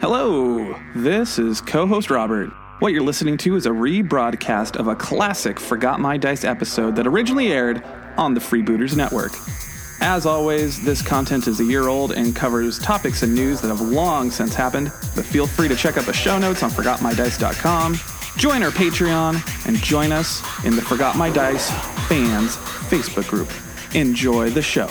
Hello, this is co host Robert. What you're listening to is a rebroadcast of a classic Forgot My Dice episode that originally aired on the Freebooters Network. As always, this content is a year old and covers topics and news that have long since happened, but feel free to check out the show notes on ForgotMyDice.com, join our Patreon, and join us in the Forgot My Dice fans Facebook group. Enjoy the show.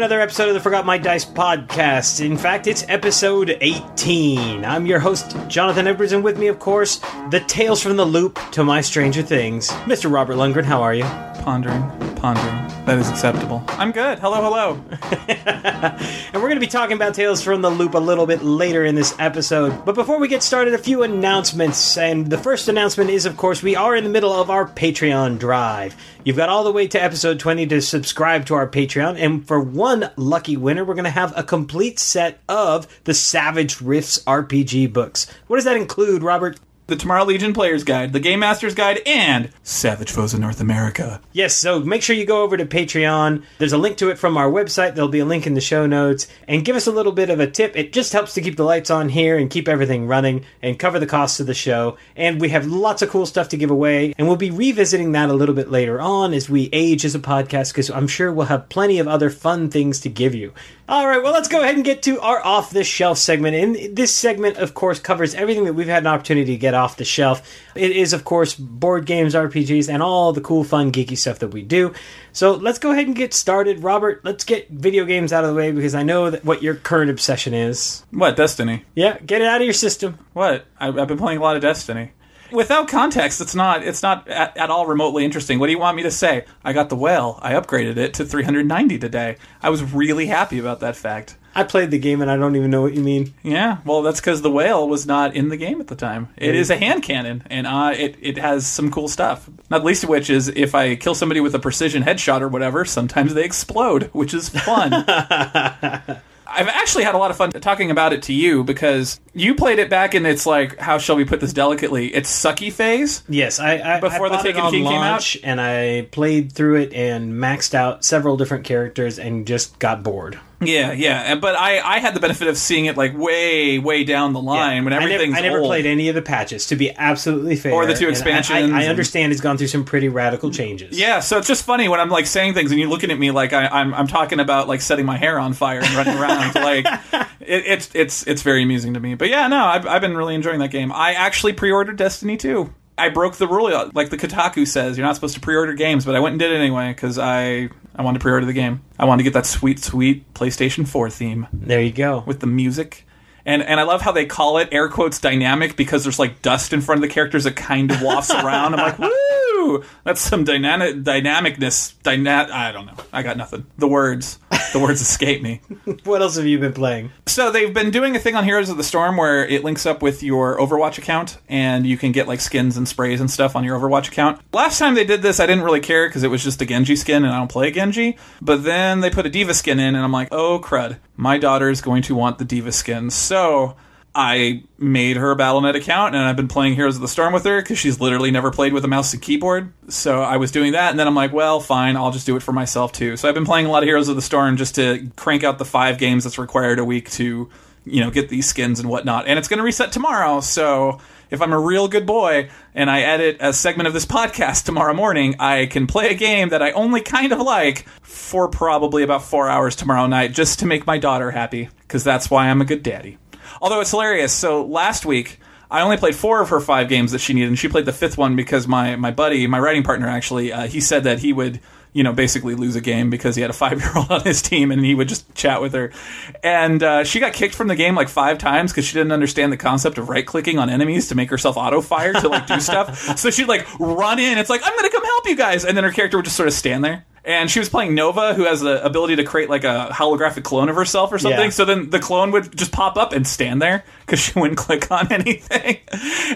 Another episode of the Forgot My Dice podcast. In fact, it's episode 18. I'm your host, Jonathan Edwards, and with me, of course, the Tales from the Loop to My Stranger Things. Mr. Robert Lundgren, how are you? Pondering, pondering. That is acceptable. I'm good. Hello, hello. And we're going to be talking about Tales from the Loop a little bit later in this episode. But before we get started, a few announcements. And the first announcement is, of course, we are in the middle of our Patreon drive. You've got all the way to episode 20 to subscribe to our Patreon. And for one lucky winner, we're going to have a complete set of the Savage Rifts RPG books. What does that include, Robert? The Tomorrow Legion Player's Guide, the Game Master's Guide, and Savage Foes of North America. Yes, so make sure you go over to Patreon. There's a link to it from our website. There'll be a link in the show notes. And give us a little bit of a tip. It just helps to keep the lights on here and keep everything running and cover the costs of the show. And we have lots of cool stuff to give away. And we'll be revisiting that a little bit later on as we age as a podcast because I'm sure we'll have plenty of other fun things to give you. All right, well, let's go ahead and get to our off the shelf segment. And this segment, of course, covers everything that we've had an opportunity to get off the shelf. It is, of course, board games, RPGs, and all the cool, fun, geeky stuff that we do. So let's go ahead and get started. Robert, let's get video games out of the way because I know that what your current obsession is. What, Destiny? Yeah, get it out of your system. What? I, I've been playing a lot of Destiny. Without context, it's not it's not at, at all remotely interesting. What do you want me to say? I got the whale. I upgraded it to 390 today. I was really happy about that fact. I played the game and I don't even know what you mean. Yeah, well, that's because the whale was not in the game at the time. It is a hand cannon, and uh, it it has some cool stuff. Not least of which is if I kill somebody with a precision headshot or whatever, sometimes they explode, which is fun. I've actually had a lot of fun talking about it to you because you played it back in its like how shall we put this delicately? Its sucky phase. Yes, I, I Before I the Taken King came out? and I played through it and maxed out several different characters and just got bored. Yeah, yeah, and- but I I had the benefit of seeing it like way way down the line when I never- I never, played any of the patches, to be absolutely fair. Or the two I- expansions I, I and- understand it's gone through some pretty radical changes. Yeah, so it's just funny when I'm like saying things and you're looking at me like I, I'm I'm talking about like setting my hair on fire and running around. like it, it's it's it's very amusing to me. But yeah, no, I've I've been really enjoying that game. I actually pre-ordered Destiny 2. I broke the rule, like the Kotaku says, you're not supposed to pre-order games, but I went and did it anyway because I I wanted to pre-order the game. I wanted to get that sweet sweet PlayStation 4 theme There you go. with the music. And and I love how they call it air quotes dynamic because there's like dust in front of the characters that kind of wafts around. I'm like, woo! That's some dynamic dynamicness. Dyna- I don't know. I got nothing. The words, the words escape me. What else have you been playing? So they've been doing a thing on Heroes of the Storm where it links up with your Overwatch account, and you can get like skins and sprays and stuff on your Overwatch account. Last time they did this, I didn't really care because it was just a Genji skin, and I don't play Genji. But then they put a D.Va skin in, and I'm like, oh crud, my daughter is going to want the D.Va skin. So I made her a Battle.net account, and I've been playing Heroes of the Storm with her because she's literally never played with a mouse and keyboard. So I was doing that, and then I'm like, well, fine, I'll just do it for myself too. So I've been playing a lot of Heroes of the Storm just to crank out the five games that's required a week to, you know, get these skins and whatnot. And it's going to reset tomorrow, so if I'm a real good boy and I edit a segment of this podcast tomorrow morning, I can play a game that I only kind of like for probably about four hours tomorrow night just to make my daughter happy, because that's why I'm a good daddy. Although it's hilarious. So last week, I only played four of her five games that she needed, and she played the fifth one because my my buddy, my writing partner, actually, uh, he said that he would. You know, basically lose a game because he had a five year old on his team and he would just chat with her. And uh, she got kicked from the game like five times because she didn't understand the concept of right clicking on enemies to make herself auto fire to like do stuff. So she'd like run in. It's like, I'm going to come help you guys. And then her character would just sort of stand there. And she was playing Nova, who has the ability to create like a holographic clone of herself or something. Yeah. So then the clone would just pop up and stand there because she wouldn't click on anything,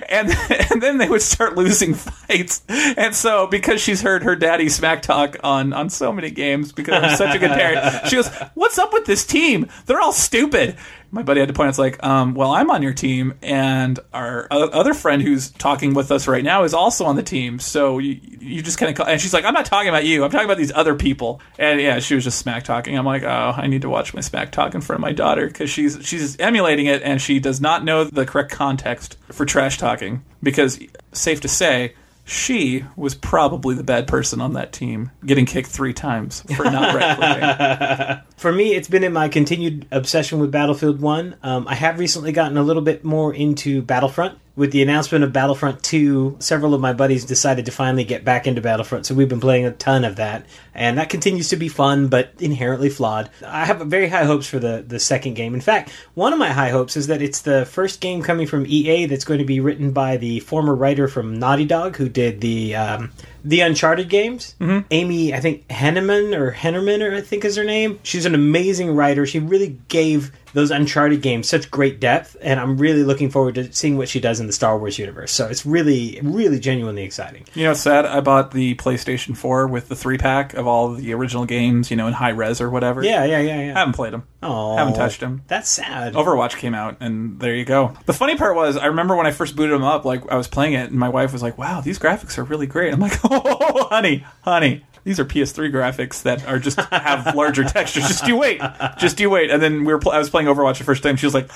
and and then they would start losing fights. And so because she's heard her daddy smack talk on on so many games because I'm such a good parent, she goes, "What's up with this team? They're all stupid." My buddy had to point out, it's like, um, well, I'm on your team, and our other friend who's talking with us right now is also on the team. So you, you just kind of, and she's like, I'm not talking about you. I'm talking about these other people. And yeah, she was just smack talking. I'm like, oh, I need to watch my smack talk in front of my daughter because she's she's emulating it, and she does not know the correct context for trash talking. Because safe to say. She was probably the bad person on that team, getting kicked three times for not right. For me, it's been in my continued obsession with Battlefield 1. Um, I have recently gotten a little bit more into Battlefront. With the announcement of Battlefront 2, several of my buddies decided to finally get back into Battlefront, so we've been playing a ton of that. And that continues to be fun, but inherently flawed. I have very high hopes for the, the second game. In fact, one of my high hopes is that it's the first game coming from EA that's going to be written by the former writer from Naughty Dog who did the. Um, the Uncharted games. Mm-hmm. Amy, I think Henneman or Hennerman, or I think is her name. She's an amazing writer. She really gave those Uncharted games such great depth, and I'm really looking forward to seeing what she does in the Star Wars universe. So it's really, really genuinely exciting. You know, it's sad. I bought the PlayStation 4 with the three pack of all the original games, you know, in high res or whatever. Yeah, yeah, yeah, I haven't played them. Oh, haven't touched them. That's sad. Overwatch came out, and there you go. The funny part was, I remember when I first booted them up, like I was playing it, and my wife was like, "Wow, these graphics are really great." I'm like, "Oh, honey, honey." These are PS3 graphics that are just have larger textures. Just you wait, just you wait. And then we were. Pl- I was playing Overwatch the first time. She was like,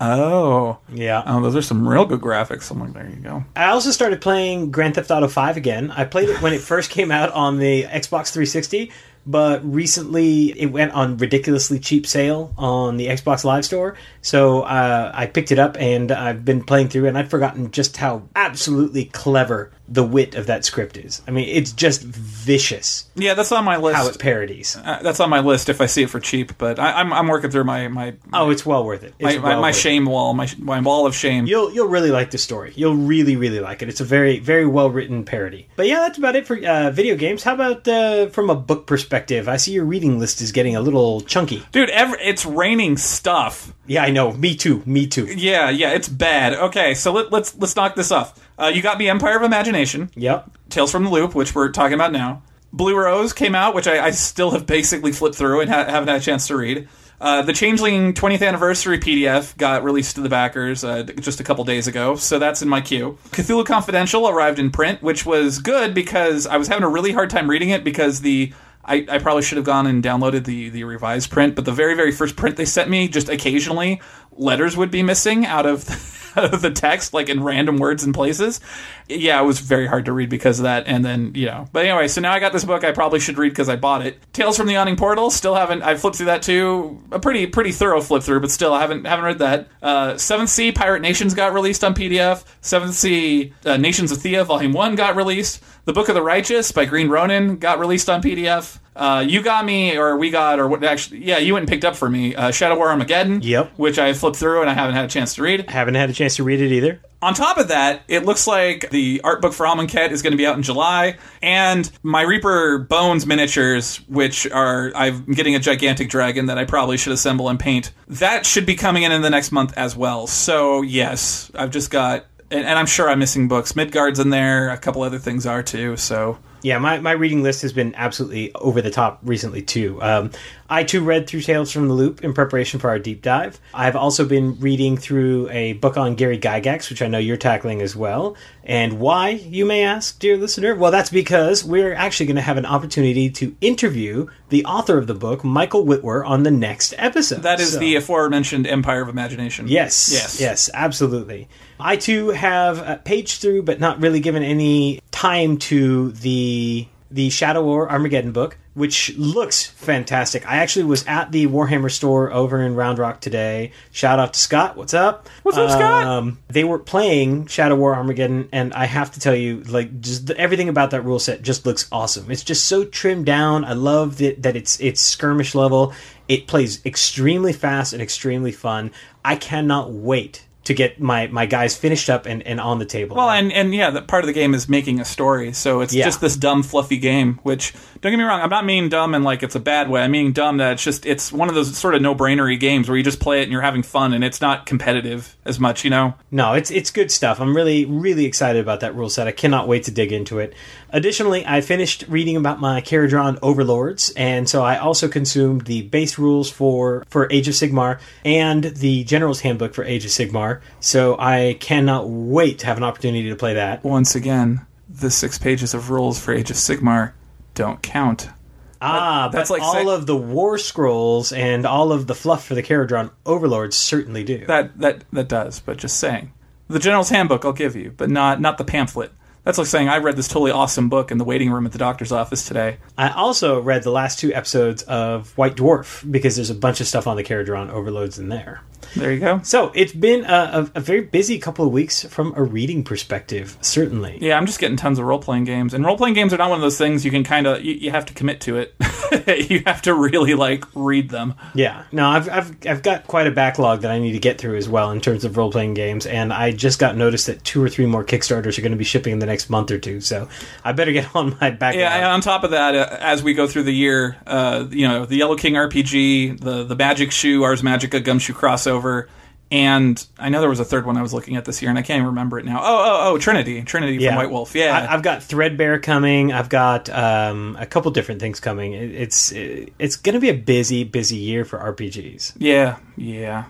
"Oh, Yeah. oh, those are some real good graphics." I'm like, "There you go." I also started playing Grand Theft Auto 5 again. I played it when it first came out on the Xbox 360, but recently it went on ridiculously cheap sale on the Xbox Live Store. So uh, I picked it up and I've been playing through, and I'd forgotten just how absolutely clever the wit of that script is. I mean, it's just vicious Yeah, that's on my list. how it parodies. Uh, that's on my list if I see it for cheap. But I, I'm I'm working through my my Oh, it's well worth it. It's my, my, well my worth it. shame wall, my my wall of shame. You'll you'll really like the story. You'll really really like it. It's a very very well written parody. But yeah, that's about it for uh, video games. How about uh, from a book perspective? I see your reading list is getting a little chunky. Dude, ever, it's raining stuff. Yeah, I know. Me too. Me too. Yeah, yeah, it's bad. Okay, so let, let's let's knock this off. Uh, you got me Empire of Imagination, Yep. Tales from the Loop, which we're talking about now. Blue Rose came out, which I, I still have basically flipped through and ha- haven't had a chance to read. Uh, the Changeling 20th Anniversary PDF got released to the backers uh, just a couple days ago, so that's in my queue. Cthulhu Confidential arrived in print, which was good because I was having a really hard time reading it because the I, I probably should have gone and downloaded the, the revised print, but the very, very first print they sent me, just occasionally letters would be missing out of, the text, like in random words and places. Yeah, it was very hard to read because of that. And then, you know, but anyway, so now I got this book I probably should read because I bought it. Tales from the Yawning Portal, still haven't, I flipped through that too. A pretty, pretty thorough flip through, but still I haven't, haven't read that. Uh, Seventh Sea Pirate Nations got released on PDF. Seventh Sea uh, Nations of Thea Volume 1 got released. The Book of the Righteous by Green Ronin got released on PDF. Uh, you got me, or we got, or what? Actually, yeah, you went and picked up for me. Uh, Shadow War Armageddon. Yep. Which I flipped through and I haven't had a chance to read. Haven't had a chance to read it either. On top of that, it looks like the art book for Amonkhet is going to be out in July, and my Reaper Bones miniatures, which are I'm getting a gigantic dragon that I probably should assemble and paint. That should be coming in in the next month as well. So yes, I've just got, and, and I'm sure I'm missing books. Midgard's in there. A couple other things are too. So Yeah, my, my reading list has been absolutely over the top recently too. Um, I too read through Tales from the Loop in preparation for our deep dive. I've also been reading through a book on Gary Gygax, which I know you're tackling as well. And why, you may ask, dear listener? Well, that's because we're actually going to have an opportunity to interview the author of the book, Michael Witwer, on the next episode. that is So- the aforementioned Empire of Imagination. Yes. Yes. Yes, absolutely. I too have uh, paged through, but not really given any time to the the Shadow War Armageddon book, which looks fantastic. I actually was at the Warhammer store over in Round Rock today. Shout out to Scott. What's up? What's up, Scott? Um, they were playing Shadow War Armageddon, and I have to tell you, like, just the, everything about that rule set just looks awesome. It's just so trimmed down. I love that, that it's it's skirmish level. It plays extremely fast and extremely fun. I cannot wait to get my, my guys finished up and, and on the table. Well, and, and yeah, that part of the game is making a story. So it's Yeah. just this dumb, fluffy game, which Don't get me wrong. I'm not meaning dumb and like it's a bad way. I mean dumb that it's just it's one of those sort of no brainery games where you just play it and you're having fun and it's not competitive as much. You know. No, it's it's good stuff. I'm really really excited about that rule set. I cannot wait to dig into it. Additionally, I finished reading about my Kharadron overlords, and so I also consumed the base rules for for Age of Sigmar and the General's Handbook for Age of Sigmar. So I cannot wait to have an opportunity to play that. Once again, the six pages of rules for Age of Sigmar don't count. Ah, that's but like all say- of the war scrolls and all of the fluff for the Kharadron overlords certainly do. That that that does, but just saying. The General's Handbook I'll give you, but not not the pamphlet. That's like saying I read this totally awesome book in the waiting room at the doctor's office today. I also read the last two episodes of White Dwarf because there's a bunch of stuff on the Kharadron overloads in there. There you go. So it's been a, a, very busy couple of weeks from a reading perspective, certainly. Yeah, I'm just getting tons of role playing games, and role playing games are not one of those things you can kind of you, you have to commit to it. you have to really like read them. Yeah, no, I've, I've I've got quite a backlog that I need to get through as well in terms of role playing games, and I just got noticed that two or three more Kickstarters are going to be shipping in the next month or two, so I better get on my back. Yeah, and on top of that, uh, as we go through the year, uh, you know, the Yellow King RPG, the the Magic Shoe, Ars Magica Gumshoe crossover, and I know there was a third one I was looking at this year, and I can't even remember it now. Oh, oh, oh, Trinity, Trinity from White Wolf. Yeah, I, I've got Threadbare coming. I've got um, a couple different things coming. It, it's it, it's going to be a busy, busy year for RPGs. yeah, yeah.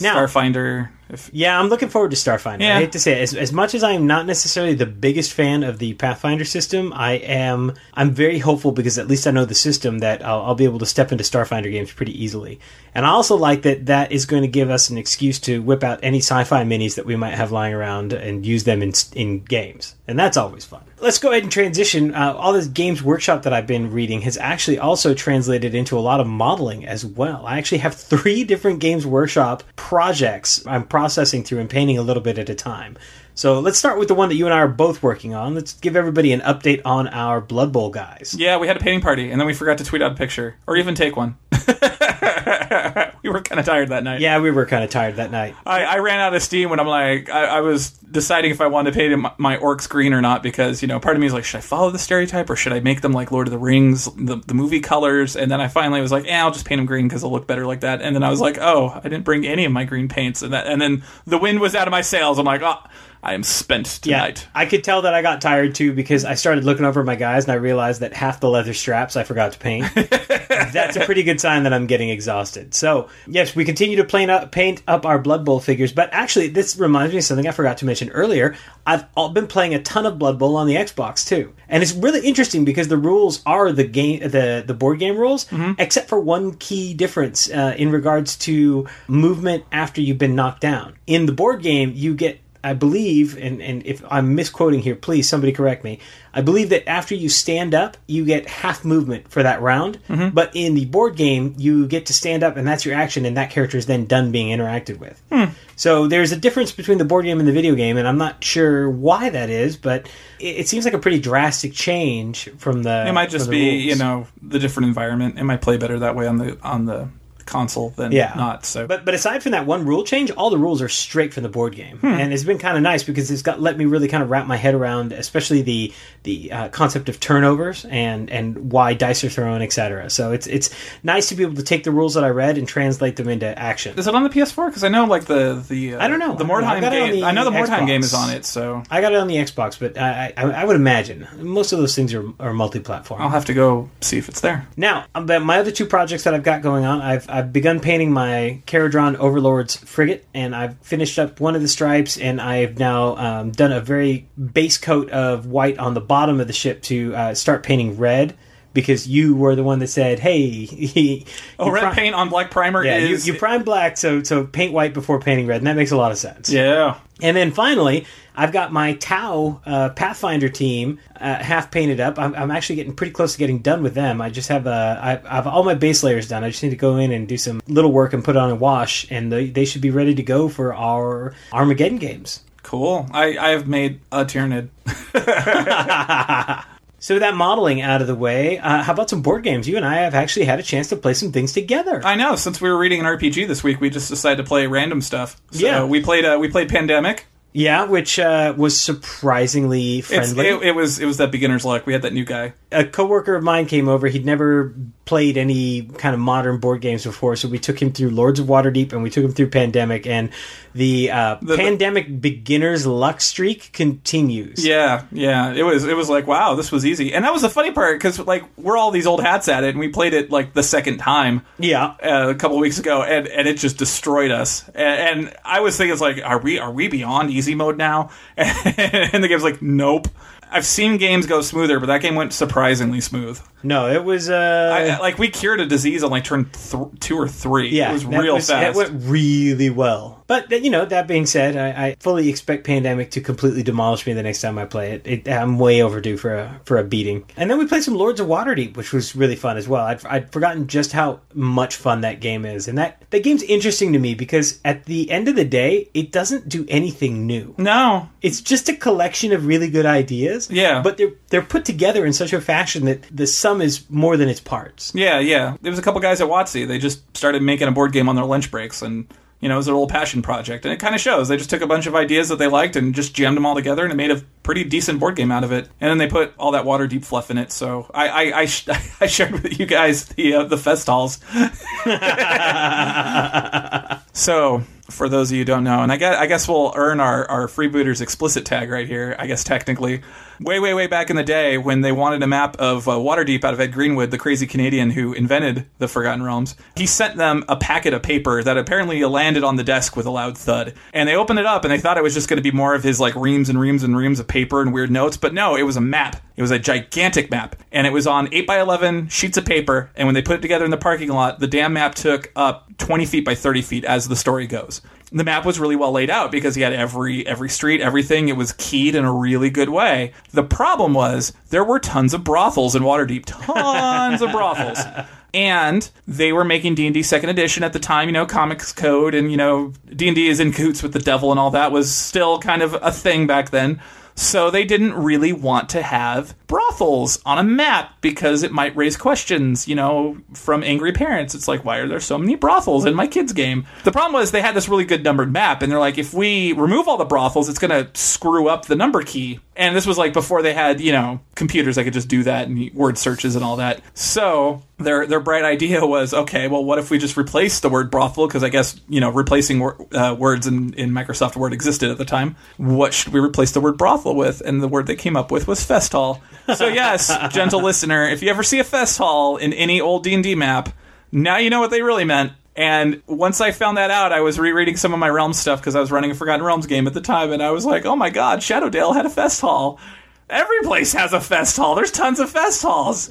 Now- Starfinder. If, Yeah, I'm looking forward to Starfinder. Yeah. I hate to say it. As, as much as I am not necessarily the biggest fan of the Pathfinder system, I am. I'm very hopeful because at least I know the system that I'll, I'll be able to step into Starfinder games pretty easily. And I also like that that is going to give us an excuse to whip out any sci-fi minis that we might have lying around and use them in in games, and that's always fun. Let's go ahead and transition. Uh, all this Games Workshop that I've been reading has actually also translated into a lot of modeling as well. I actually have three different Games Workshop projects I'm processing through and painting a little bit at a time. So let's start with the one that you and I are both working on. Let's give everybody an update on our Blood Bowl guys. yeah, we had a painting party, and then we forgot to tweet out a picture or even take one. we were kind of tired that night. Yeah, we were kind of tired that night. I, I ran out of steam when I'm like, I, I was deciding if I wanted to paint my, my orcs green or not because, you know, part of me is like, should I follow the stereotype or should I make them like Lord of the Rings, the, the movie colors? And then I finally was like, yeah, I'll just paint them green because they'll look better like that. And then I was like, oh, I didn't bring any of my green paints. And that, and then the wind was out of my sails. I'm like, oh, I am spent Yeah, tonight. I could tell that I got tired too because I started looking over my guys and I realized that half the leather straps I forgot to paint. That's a pretty good sign that I'm getting exhausted. So, yes, we continue to paint up, paint up our Blood Bowl figures, but actually, this reminds me of something I forgot to mention earlier. I've all been playing a ton of Blood Bowl on the Xbox too, and it's really interesting because the rules are the game, the the board game rules, except for one key difference uh, in regards to movement after you've been knocked down. In the board game, you get I believe, and, and if I'm misquoting here, please somebody correct me. I believe that after you stand up, you get half movement for that round. Mm-hmm. But in the board game, you get to stand up, and that's your action, and that character is then done being interacted with. Hmm. So there's a difference between the board game and the video game, and I'm not sure why that is, but it, it seems like a pretty drastic change from the. It might just be, rules. you know, the different environment. It might play better that way on the on the console than yeah. not. So, but but aside from that one rule change, all the rules are straight from the board game, Hmm. and it's been kind of nice because it's got let me really kind of wrap my head around, especially the the uh, concept of turnovers and and why dice are thrown, etc. So it's it's nice to be able to take the rules that I read and translate them into action. is it on the PS4? Because I know like the the uh, I don't know. the I don't. I Mordheim got it on game. the I know the Mordheim Xbox. game is on it, so I got it on the Xbox, but I I, I would imagine most of those things are are multi-platform. I'll have to go see if it's there. Now, but my other two projects that I've got going on, I've I've begun painting my Kharadron Overlord's frigate, and I've finished up one of the stripes, and I've now um, done a very base coat of white on the bottom of the ship to uh, start painting red. Because you were the one that said, "Hey, Oh, red pri- paint on black primer Yeah, is you, you prime black, so so paint white before painting red, and that makes a lot of sense. yeah. And then finally, I've got my Tau uh, Pathfinder team uh, half painted up. I'm, I'm actually getting pretty close to getting done with them. I just have I, I have all my base layers done. I just need to go in and do some little work and put on a wash, and they, they should be ready to go for our Armageddon games. Cool. I I have made a Tyranid. So with that modeling out of the way, uh, how about some board games? You and I have actually had a chance to play some things together. I know. Since we were reading an RPG this week, we just decided to play random stuff. So Yeah. we played uh, we played Pandemic, Yeah, which uh, was surprisingly friendly. it, it was it was that beginner's luck. We had that new guy. a coworker of mine came over. He'd never played any kind of modern board games before, so we took him through Lords of Waterdeep and we took him through Pandemic. And the, uh, The- Pandemic beginner's luck streak continues. Yeah, yeah. It was it was like wow, this was easy, and that was the funny part because like we're all these old hats at it, and we played it like the second time. Yeah. uh, a couple weeks ago, and, and it just destroyed us. And, and I was thinking, it's like, are we are we beyond easy mode now? And the game's like, nope. I've seen games go smoother, but that game went surprisingly smooth. No, it was. Uh, I, like we cured a disease on like turn th- two or three. yeah, it was real was- fast. That went really well. But uh, you know, that being said, I, I fully expect Pandemic to completely demolish me the next time I play it. it. I'm way overdue for a for a beating. And then we played some Lords of Waterdeep, which was really fun as well. I'd, I'd forgotten just how much fun that game is, and that that game's interesting to me because at the end of the day, it doesn't do anything new. no, It's just a collection of really good ideas. Yeah. but they're they're put together in such a fashion that the sum is more than its parts. yeah, yeah. There was a couple guys at WotC. They just started making a board game on their lunch breaks, and you know, it was their little passion project. And it kind of shows. They just took a bunch of ideas that they liked and just jammed them all together, and it made a pretty decent board game out of it. And then they put all that water deep fluff in it. So I I, I, sh- I shared with you guys the uh, the festivals. So, for those of you who don't know, and I guess, I guess we'll earn our, our freebooters explicit tag right here, I guess technically. Way, way, way back in the day when they wanted a map of uh, Waterdeep out of Ed Greenwood, the crazy Canadian who invented the Forgotten Realms, he sent them a packet of paper that apparently landed on the desk with a loud thud. And they opened it up and they thought it was just going to be more of his like reams and reams and reams of paper and weird notes, but no, it was a map. It was a gigantic map. And it was on 8 by 11 sheets of paper. And when they put it together in the parking lot, the damn map took up 20 feet by 30 feet as the story goes the map was really well laid out because he had every every street, everything. It was keyed in a really good way. The problem was there were tons of brothels in Waterdeep, tons of brothels. And they were making D and D Second Edition at the time. You know, Comics Code and you know D and D is in coots with the devil and all that was still kind of a thing back then. So they didn't really want to have brothels on a map because it might raise questions, you know, from angry parents. It's like, why are there so many brothels in my kids' game? The problem was they had this really good numbered map, and they're like, if we remove all the brothels, it's going to screw up the number key. And this was like before they had, you know, computers that could just do that and word searches and all that. So their their bright idea was, okay, well, what if we just replace the word brothel? Because I guess you know, replacing wor- uh, words in, in Microsoft Word existed at the time. What should we replace the word brothel with? And the word they came up with was fest hall. So yes, gentle listener, if you ever see a fest hall in any old D and D map, now you know what they really meant. And once I found that out, I was rereading some of my Realms stuff because I was running a Forgotten Realms game at the time, and I was like, oh my god, Shadowdale had a fest hall. Every place has a fest hall. There's tons of fest halls.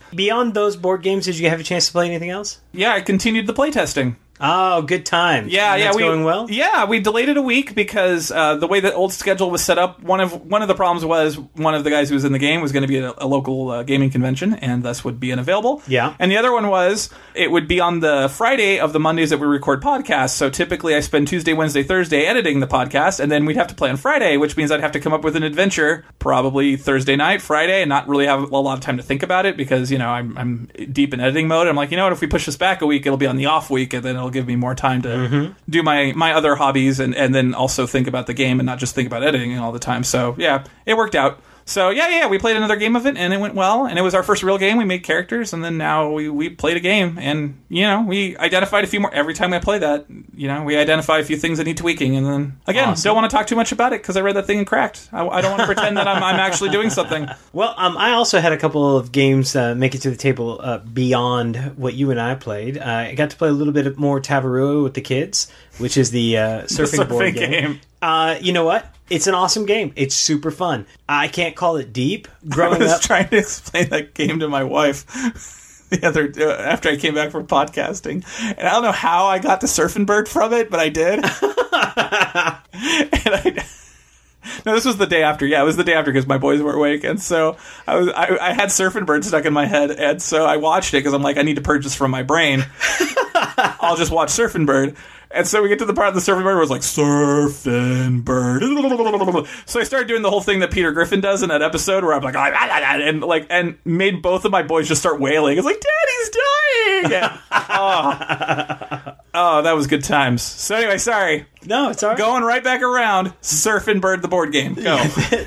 Beyond those board games, did you have a chance to play anything else? Yeah, I continued the playtesting. Oh, good time. Yeah, yeah, That's we, going well. Yeah, we delayed it a week because uh, the way the old schedule was set up, one of one of the problems was one of the guys who was in the game was going to be at a, a local uh, gaming convention and thus would be unavailable. Yeah. and the other one was it would be on the Friday of the Mondays that we record podcasts. So typically, I spend Tuesday, Wednesday, Thursday editing the podcast, and then we'd have to play on Friday, which means I'd have to come up with an adventure probably Thursday night, Friday, and not really have a lot of time to think about it because you know I'm I'm deep in editing mode. I'm like, you know what? If we push this back a week, it'll be on the off week, and then it'll give me more time to mm-hmm. do my my other hobbies and and then also think about the game and not just think about editing all the time. So yeah, it worked out. So yeah, yeah, we played another game of it and it went well, and it was our first real game. We made characters, and then now we we played a game, and you know we identified a few more every time I play that. You know, we identify a few things that need tweaking, and then again, Awesome. don't want to talk too much about it because I read that thing and cracked. I, I don't want to pretend that I'm, I'm actually doing something. Well, um, I also had a couple of games uh, make it to the table uh, beyond what you and I played. Uh, I got to play a little bit more Tavarua with the kids, which is the uh, surfing, board surfing game. game. Uh, you know what? It's an awesome game. It's super fun. I can't call it deep. I Growing was up, trying to explain that game to my wife the other uh, after I came back from podcasting, and I don't know how I got the Surfing Bird from it, but I did. and I. No, this was the day after. Yeah, it was the day after because my boys were awake, and so I was. I, I had Surfing Bird stuck in my head, and so I watched it because I'm like, I need to purge this from my brain. I'll just watch Surfing Bird. And so we get to the part of the Surfing Bird it's like Surfing Bird. So I started doing the whole thing that Peter Griffin does in that episode where I'm like, "Ah, ah, ah, ah," and like, and made both of my boys just start wailing. It's like, Daddy's dying. Oh. Oh, that was good times. So anyway, sorry. No, it's all right. Going right back around. Surfing Bird the board game. Go.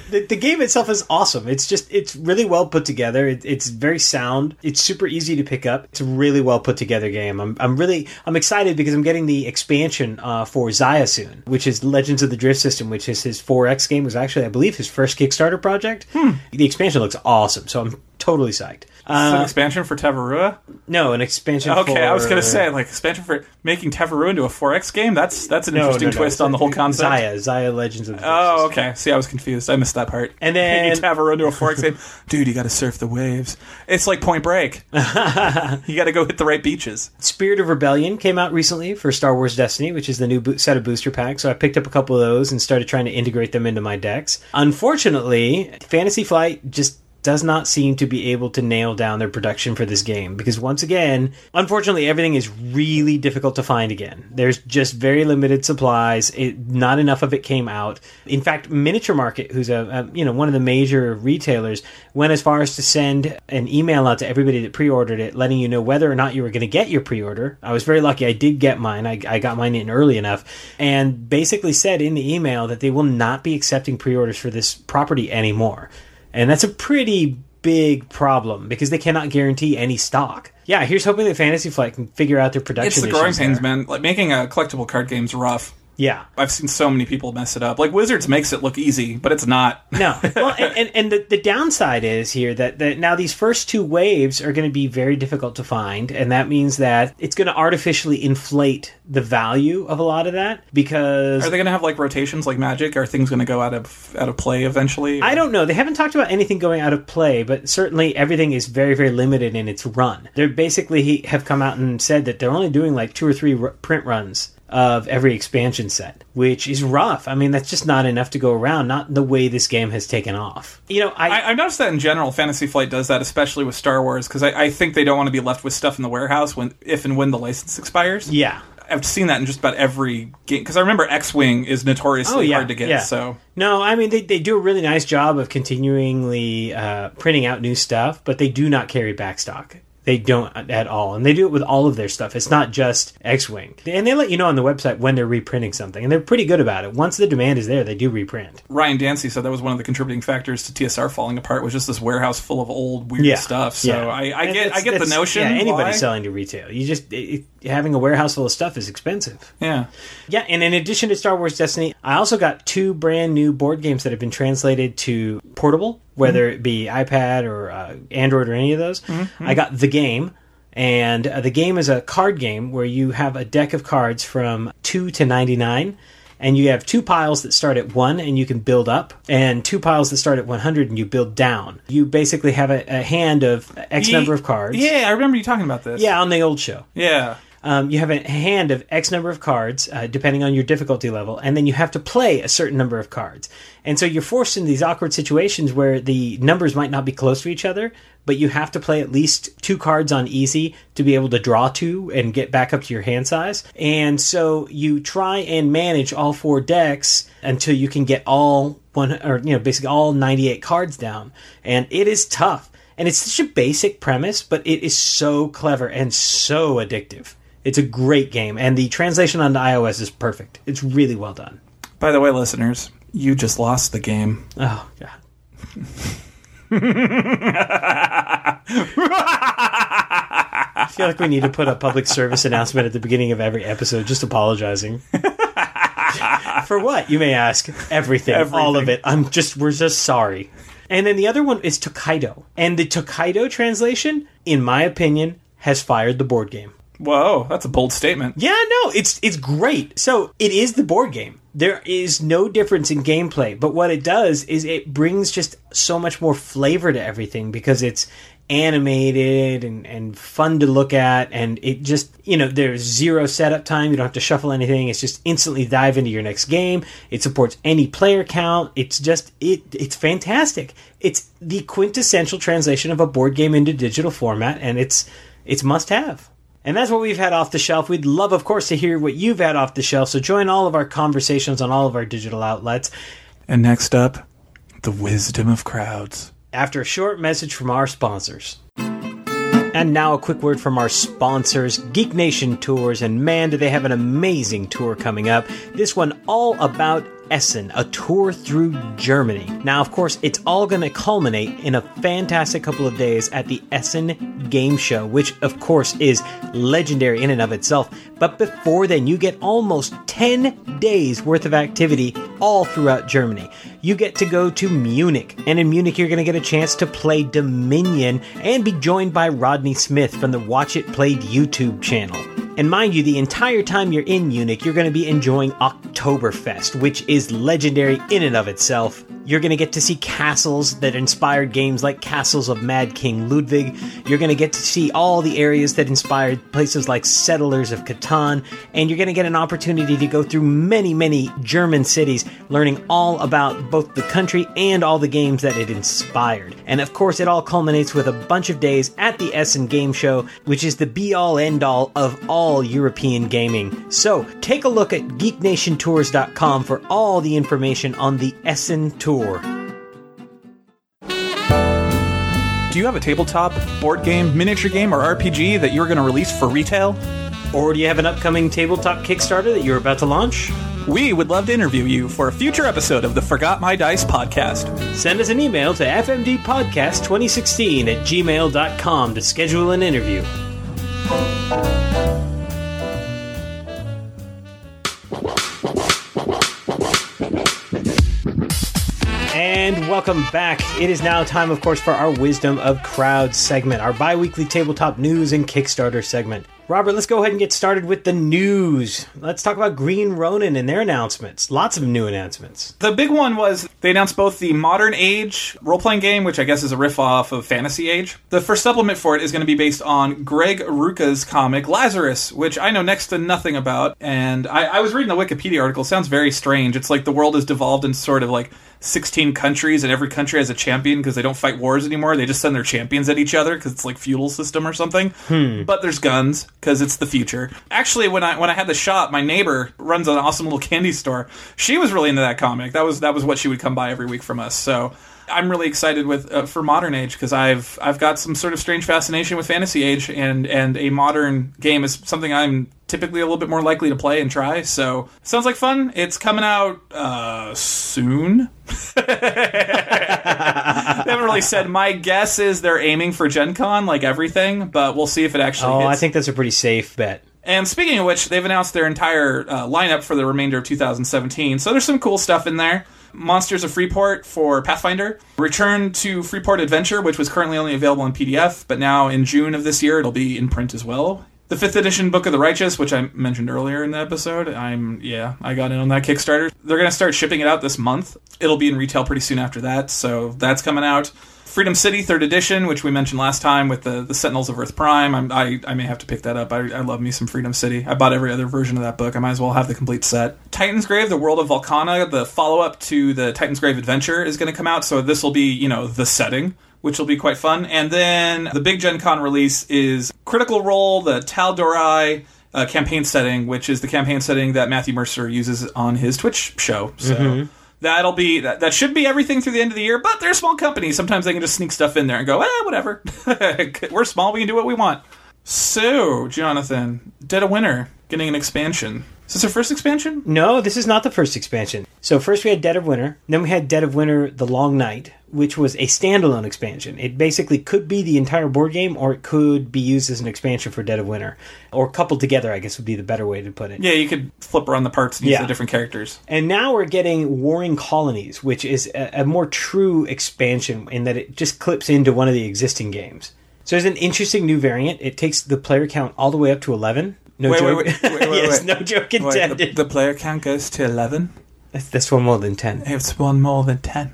the, the game itself is awesome. It's just it's really well put together. It, it's very sound. It's super easy to pick up. It's a really well put together game. I'm, I'm really I'm excited because I'm getting the expansion uh, for Xia soon, which is Legends of the Drift System, which is his 4X game. Was actually I believe his first Kickstarter project. The expansion looks awesome, so I'm totally psyched. It's an Uh, expansion for Tavarua. no, an expansion. Okay, for... I was gonna say like expansion for making Tavarua into a 4X game. That's that's an No, interesting no, no. twist on the whole concept. Xia, Xia Legends of the Oh, okay. See, I was confused. I missed that part. And then- Making Tavarua into a 4X game. Dude, you got to surf the waves. It's like Point Break. you got to go hit the right beaches. Spirit of Rebellion came out recently for Star Wars Destiny, which is the new bo- set of booster packs. So I picked up a couple of those and started trying to integrate them into my decks. Unfortunately, Fantasy Flight just does not seem to be able to nail down their production for this game because once again, unfortunately, everything is really difficult to find again. There's just very limited supplies. It, not enough of it came out. In fact, Miniature Market, who's a, a you know one of the major retailers, went as far as to send an email out to everybody that pre-ordered it, letting you know whether or not you were going to get your pre-order. I was very lucky; I did get mine. I, I got mine in early enough, and basically said in the email that they will not be accepting pre-orders for this property anymore. And that's a pretty big problem because they cannot guarantee any stock. Yeah, here's hoping that Fantasy Flight can figure out their production. It's the growing pains, there. man. Like making a collectible card game's rough. Yeah. I've seen so many people mess it up. Like Wizards makes it look easy, but it's not. No. Well, and, and, and the, the downside is here that, that now these first two waves are going to be very difficult to find, and that means that it's going to artificially inflate the value of a lot of that because Are they going to have like rotations like Magic? Are things going to go out of out of play eventually? I don't know. They haven't talked about anything going out of play, but certainly everything is very, very limited in its run. They basically have come out and said that they're only doing like two or three r- print runs of every expansion set, which is rough. I mean, that's just not enough to go around. Not the way this game has taken off. You know, I, I, I've noticed that in general, Fantasy Flight does that, especially with Star Wars, because I, I think they don't want to be left with stuff in the warehouse when if and when the license expires. yeah. I've seen that in just about every game because I remember X Wing is notoriously Oh, yeah, hard to get. yeah. So No, I mean they, they do a really nice job of continuingly uh, printing out new stuff, but they do not carry backstock. They don't at all, and they do it with all of their stuff. It's not just X-wing, and they let you know on the website when they're reprinting something, and they're pretty good about it. Once the demand is there, they do reprint. Ryan Dancey said that was one of the contributing factors to TSR falling apart was just this warehouse full of old weird stuff. So yeah. I, I get I get the notion. Yeah, anybody why. selling to retail, you just it- having a warehouse full of stuff is expensive. Yeah. Yeah, and in addition to Star Wars Destiny, I also got two brand new board games that have been translated to portable, whether it be iPad or uh, Android or any of those. I got The Game, and uh, The Game is a card game where you have a deck of cards from 2 to 99. And you have two piles that start at one and you can build up, and two piles that start at 100 and you build down. You basically have a, a hand of X Ye- number of cards. Yeah, I remember you talking about this. Yeah, on the old show Yeah. Um, you have a hand of X number of cards, uh, depending on your difficulty level, and then you have to play a certain number of cards. And so you're forced in these awkward situations where the numbers might not be close to each other, but you have to play at least two cards on easy to be able to draw two and get back up to your hand size. And so you try and manage all four decks until you can get all one, or you know, basically all 98 cards down. And it is tough. And it's such a basic premise, but it is so clever and so addictive. It's a great game, and the translation onto iOS is perfect. It's really well done. By the way, listeners, you just lost the game. Oh god. I feel like we need to put a public service announcement at the beginning of every episode just apologizing. For what, you may ask? Everything, all of it. I'm just we're just sorry. And then the other one is Tokaido. And the Tokaido translation, in my opinion, has fired the board game. Whoa, that's a bold statement. Yeah, no, it's it's great. So it is the board game. There is no difference in gameplay, but what it does is it brings just so much more flavor to everything because it's animated and, and fun to look at and it just you know there's zero setup time you don't have to shuffle anything it's just instantly dive into your next game it supports any player count it's just it it's fantastic it's the quintessential translation of a board game into digital format and it's it's must have and that's what we've had off the shelf. We'd love, of course, to hear what you've had off the shelf. So join all of our conversations on all of our digital outlets. And next up, the wisdom of crowds. After a short message from our sponsors. And now a quick word from our sponsors, Geek Nation Tours, and man, do they have an amazing tour coming up. This one all about Essen, a tour through Germany. Now, of course, it's all going to culminate in a fantastic couple of days at the Essen Game Show, which, of course, is legendary in and of itself. But before then, you get almost 10 days worth of activity all throughout Germany. You get to go to Munich, and in Munich, you're going to get a chance to play Dominion and be joined by Rodney Smith from the Watch It Played YouTube channel. And mind you, the entire time you're in Munich, you're going to be enjoying Oktoberfest, which is legendary in and of itself. You're going to get to see castles that inspired games like Castles of Mad King Ludwig. You're going to get to see all the areas that inspired places like Settlers of Catan. And you're going to get an opportunity to go through many, many German cities, learning all about both the country and all the games that it inspired. And of course, it all culminates with a bunch of days at the Essen Game Show, which is the be all end all of all European gaming. So take a look at geeknationtours.com for all the information on the Essen Tour. Do you have a tabletop, board game, miniature game, or RPG that you're going to release for retail? Or do you have an upcoming tabletop Kickstarter that you're about to launch? We would love to interview you for a future episode of the Forgot My Dice podcast. Send us an email to fmdpodcast2016 at gmail.com to schedule an interview. And welcome back. It is now time, of course, for our Wisdom of Crowds segment, our bi weekly tabletop news and Kickstarter segment. Robert, let's go ahead and get started with the news. Let's talk about Green Ronin and their announcements. Lots of new announcements. The big one was they announced both the Modern Age role playing game, which I guess is a riff off of Fantasy Age. The first supplement for it is going to be based on Greg Rucka's comic Lazarus, which I know next to nothing about. And I, I was reading the Wikipedia article. Sounds very strange. It's like the world has devolved in sort of like 16 countries, and every country has a champion because they don't fight wars anymore. They just send their champions at each other because it's like feudal system or something. But there's guns because it's the future. Actually, when I when I had the shop, my neighbor runs an awesome little candy store. She was really into that comic. That was that was what she would come by every week from us. So. I'm really excited with uh, for modern age because I've I've got some sort of strange fascination with fantasy age and and a modern game is something I'm typically a little bit more likely to play and try. So sounds like fun. It's coming out uh, soon. they haven't really said. My guess is they're aiming for Gen Con, like everything, but we'll see if it actually. Oh, hits. I think that's a pretty safe bet. And speaking of which, they've announced their entire uh, lineup for the remainder of 2017. So there's some cool stuff in there. Monsters of Freeport for Pathfinder. Return to Freeport Adventure, which was currently only available in PDF, but now in June of this year it'll be in print as well. The fifth edition Book of the Righteous, which I mentioned earlier in the episode, I'm yeah, I got in on that Kickstarter. They're gonna start shipping it out this month. It'll be in retail pretty soon after that, so that's coming out. Freedom City Third Edition, which we mentioned last time with the, the Sentinels of Earth Prime. I'm, I I may have to pick that up. I, I love me some Freedom City. I bought every other version of that book. I might as well have the complete set. Titansgrave: The World of Valkana, the follow up to the Titansgrave Adventure, is going to come out. So this will be you know the setting. Which will be quite fun. And then the big Gen Con release is Critical Role, the Tal'Dorei uh, campaign setting, which is the campaign setting that Matthew Mercer uses on his Twitch show. So that'll be that, that should be everything through the end of the year. But they're a small company; sometimes they can just sneak stuff in there and go, eh, whatever. We're small; we can do what we want. So, Jonathan, Dead of Winter getting an expansion. Is this our first expansion? No, this is not the first expansion. So first we had Dead of Winter, then we had Dead of Winter: The Long Night, which was a standalone expansion. It basically could be the entire board game, or it could be used as an expansion for Dead of Winter, or coupled together. I guess would be the better way to put it. Yeah, you could flip around the parts and use Yeah. the different characters. And now we're getting Warring Colonies, which is a, a more true expansion in that it just clips into one of the existing games. So there's an interesting new variant. It takes the player count all the way up to 11. No Wait, joke. wait, wait, wait, wait, yes, wait. no joke Wait, the, intended. the player count goes to 11. that's, that's one more than 10. It's one more than 10.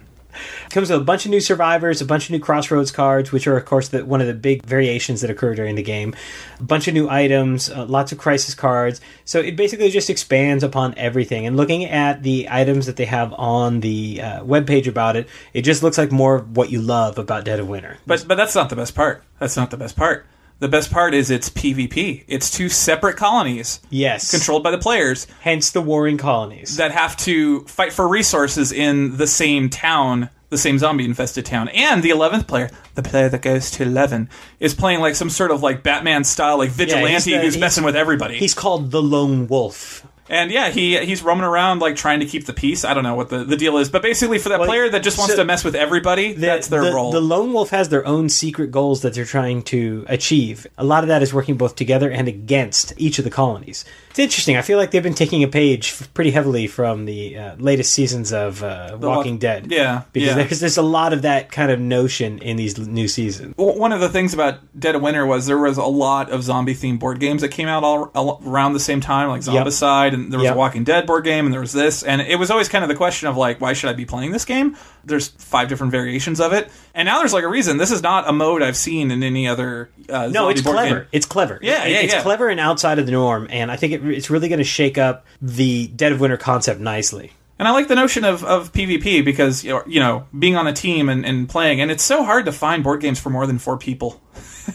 comes with a bunch of new survivors, a bunch of new crossroads cards, which are of course the, one of the big variations that occur during the game. A bunch of new items, uh, lots of crisis cards. So it basically just expands upon everything. And looking at the items that they have on the uh, webpage about it, it just looks like more of what you love about Dead of Winter. But but that's not the best part. That's not the best part. The best part is it's PvP. It's two separate colonies Yes, controlled by the players Hence the warring colonies. that have to fight for resources in the same town the same zombie infested town. And the 11th player, the player that goes to 11, is playing like some sort of like Batman style, like vigilante the- who's messing with everybody. He's called the Lone Wolf. And yeah, he he's roaming around like trying to keep the peace. I don't know what the, the deal is, but basically for that Well, player that just wants so- to mess with everybody, The- that's their the, role. The Lone Wolf has their own secret goals that they're trying to achieve. A lot of that is working both together and against each of the colonies. It's interesting. I feel like they've been taking a page pretty heavily from the uh, latest seasons of uh, Walking Walk- Dead. Yeah, because yeah. there's there's a lot of that kind of notion in these new seasons. Well, one of the things about Dead of Winter was there was a lot of zombie themed board games that came out all, all around the same time, like Yep. And there was Yep. a Walking Dead board game, and there was this, and it was always kind of the question of like, why should I be playing this game? There's five different variations of it, and now there's like a reason. This is not a mode I've seen in any other. Uh, No, it's clever. game. It's clever. Yeah, It- yeah, it's yeah. clever and outside of the norm, and I think it, it's really going to shake up the Dead of Winter concept nicely. And I like the notion of, of PvP because you know, you know being on a team and, and playing, and it's so hard to find board games for more than four people.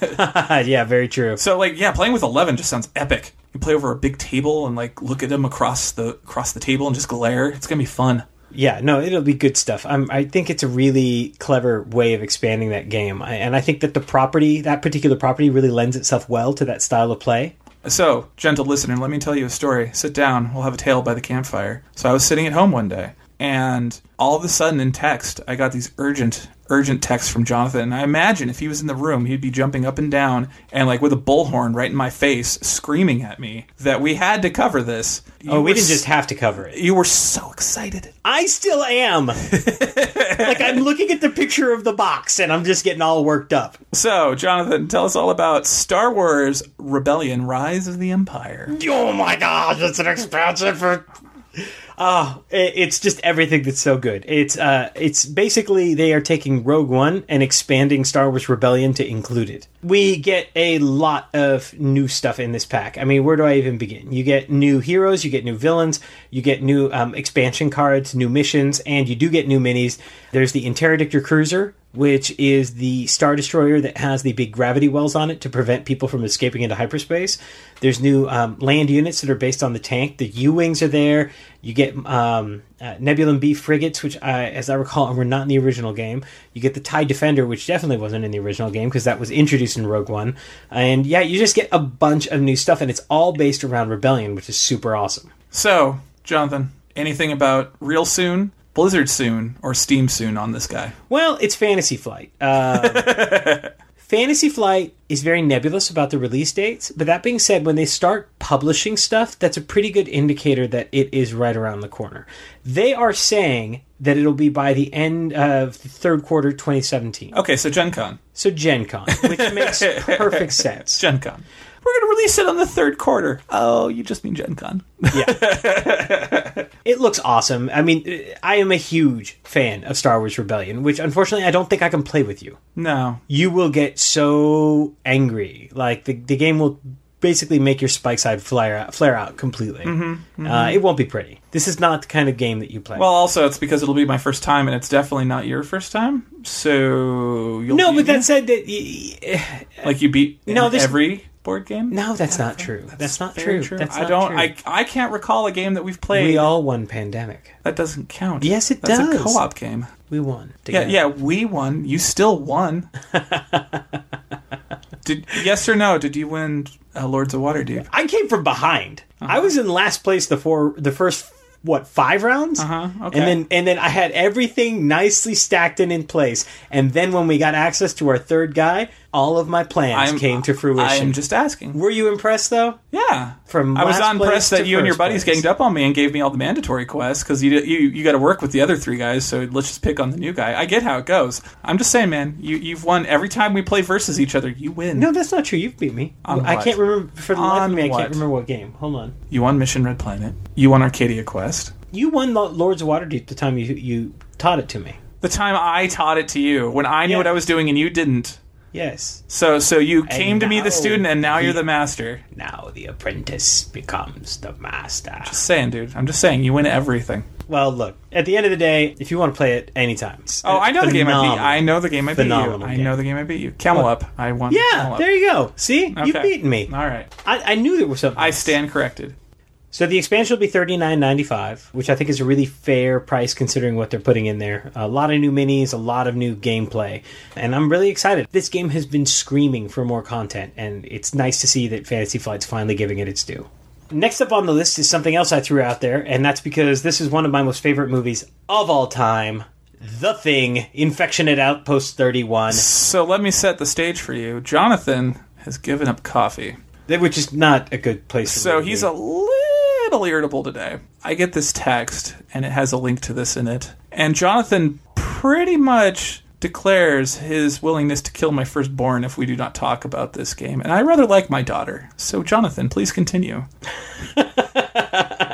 yeah, very true. So like yeah, playing with eleven just sounds epic. You play over a big table and like look at them across the across the table and just glare. It's gonna be fun. Yeah, no, it'll be good stuff. I'm, I think it's a really clever way of expanding that game, I, and I think that the property, that particular property, really lends itself well to that style of play. So, gentle listener, let me tell you a story. Sit down. We'll have a tale by the campfire. So, I was sitting at home one day, and all of a sudden in text, I got these urgent, urgent text from Jonathan. And I imagine if he was in the room, he'd be jumping up and down and, like, with a bullhorn right in my face, screaming at me that we had to cover this. You Oh, we didn't s- just have to cover it. You were so excited. I still am. like I'm looking at the picture of the box, and I'm just getting all worked up. So, Jonathan, tell us all about Star Wars Rebellion Rise of the Empire. Oh my gosh, it's an expansion for. Oh, it's just everything that's so good. It's uh, it's basically they are taking Rogue One and expanding Star Wars Rebellion to include it. We get a lot of new stuff in this pack. I mean, where do I even begin? You get new heroes, you get new villains, you get new um, expansion cards, new missions, and you do get new minis. There's the Interdictor Cruiser, which is the star destroyer that has the big gravity wells on it to prevent people from escaping into hyperspace. There's new um, land units that are based on the tank. The U wings are there. You get um, uh, Nebulon B frigates, which, I, as I recall, were not in the original game. You get the TIE Defender, which definitely wasn't in the original game because that was introduced in Rogue One. And yeah, you just get a bunch of new stuff, and it's all based around Rebellion, which is super awesome. So, Jonathan, anything about real soon, Blizzard soon, or Steam soon on this guy? Well, it's Fantasy Flight. Uh, Fantasy Flight is very nebulous about the release dates, but that being said, when they start publishing stuff, that's a pretty good indicator that it is right around the corner. They are saying that it'll be by the end of the third quarter 2017. Okay, so Gen Con. So Gen Con, which makes perfect sense. Gen Con. We're going to release it on the third quarter. Oh, you just mean Gen Con. Yeah. It looks awesome. I mean, I am a huge fan of Star Wars Rebellion, which unfortunately I don't think I can play with you. no. you will get so angry. Like the the game will basically make your spike side flare out, flare out completely. Uh, it won't be pretty. This is not the kind of game that you play. Well, also, it's because it'll be my first time, and it's definitely not your first time. So you'll no, but that said, that y- like you beat No, every board game. no, that's not true. That's, not Very true. That's I not don't. true. I I can't recall a game that we've played. we all won Pandemic. that doesn't count. Yes, it That's does. That's a co-op game. We won. Yeah, yeah, we won. You still won. did yes or no? Did you win uh, Lords of Waterdeep? I came from behind. Uh-huh. I was in last place the four, the first what five rounds, Uh-huh, okay. and then and then I had everything nicely stacked and in place. And then when we got access to our third guy, all of my plans I'm- came to fruition. I am just asking. Were you impressed though? Yeah, From I was last place impressed that you and your first buddies place. ganged up on me and gave me all the mandatory quests because you you you got to work with the other three guys. So let's just pick on the new guy. I get how it goes. I'm just saying, man. You you've won every time we play versus each other. You win. No, that's not true. You've beat me. On I what? can't remember for the life On of me. I what? can't remember what game. Hold on. You won Mission Red Planet. You won Arcadia Quest. You won Lo- Lords of Waterdeep the time you you taught it to me. The time I taught it to you when I knew Yeah. what I was doing and you didn't. Yes. So so you came to be the student and now he- you're the master. Now the apprentice becomes the master. Just saying, dude. I'm just saying you win everything. Well, look. At the end of the day, if you want to play it anytime. Oh, I know the game I beat. I know the game I beat you. I know the game I beat you. Camel Up. I won. Yeah, there you go. See, you've beaten me. All right. I, I knew there was something. I stand corrected. So the expansion will be thirty nine ninety five, which I think is a really fair price considering what they're putting in there. A lot of new minis, a lot of new gameplay, and I'm really excited. This game has been screaming for more content, and it's nice to see that Fantasy Flight's finally giving it its due. Next up on the list is something else I threw out there, and that's because this is one of my most favorite movies of all time. The Thing, Infection at Outpost 31, So let me set the stage for you. Jonathan has given up coffee. which is not a good place So he's a little irritable today. I get this text, and it has a link to this in it. And Jonathan pretty much declares his willingness to kill my firstborn if we do not talk about this game. And I rather like my daughter. So, Jonathan, please continue.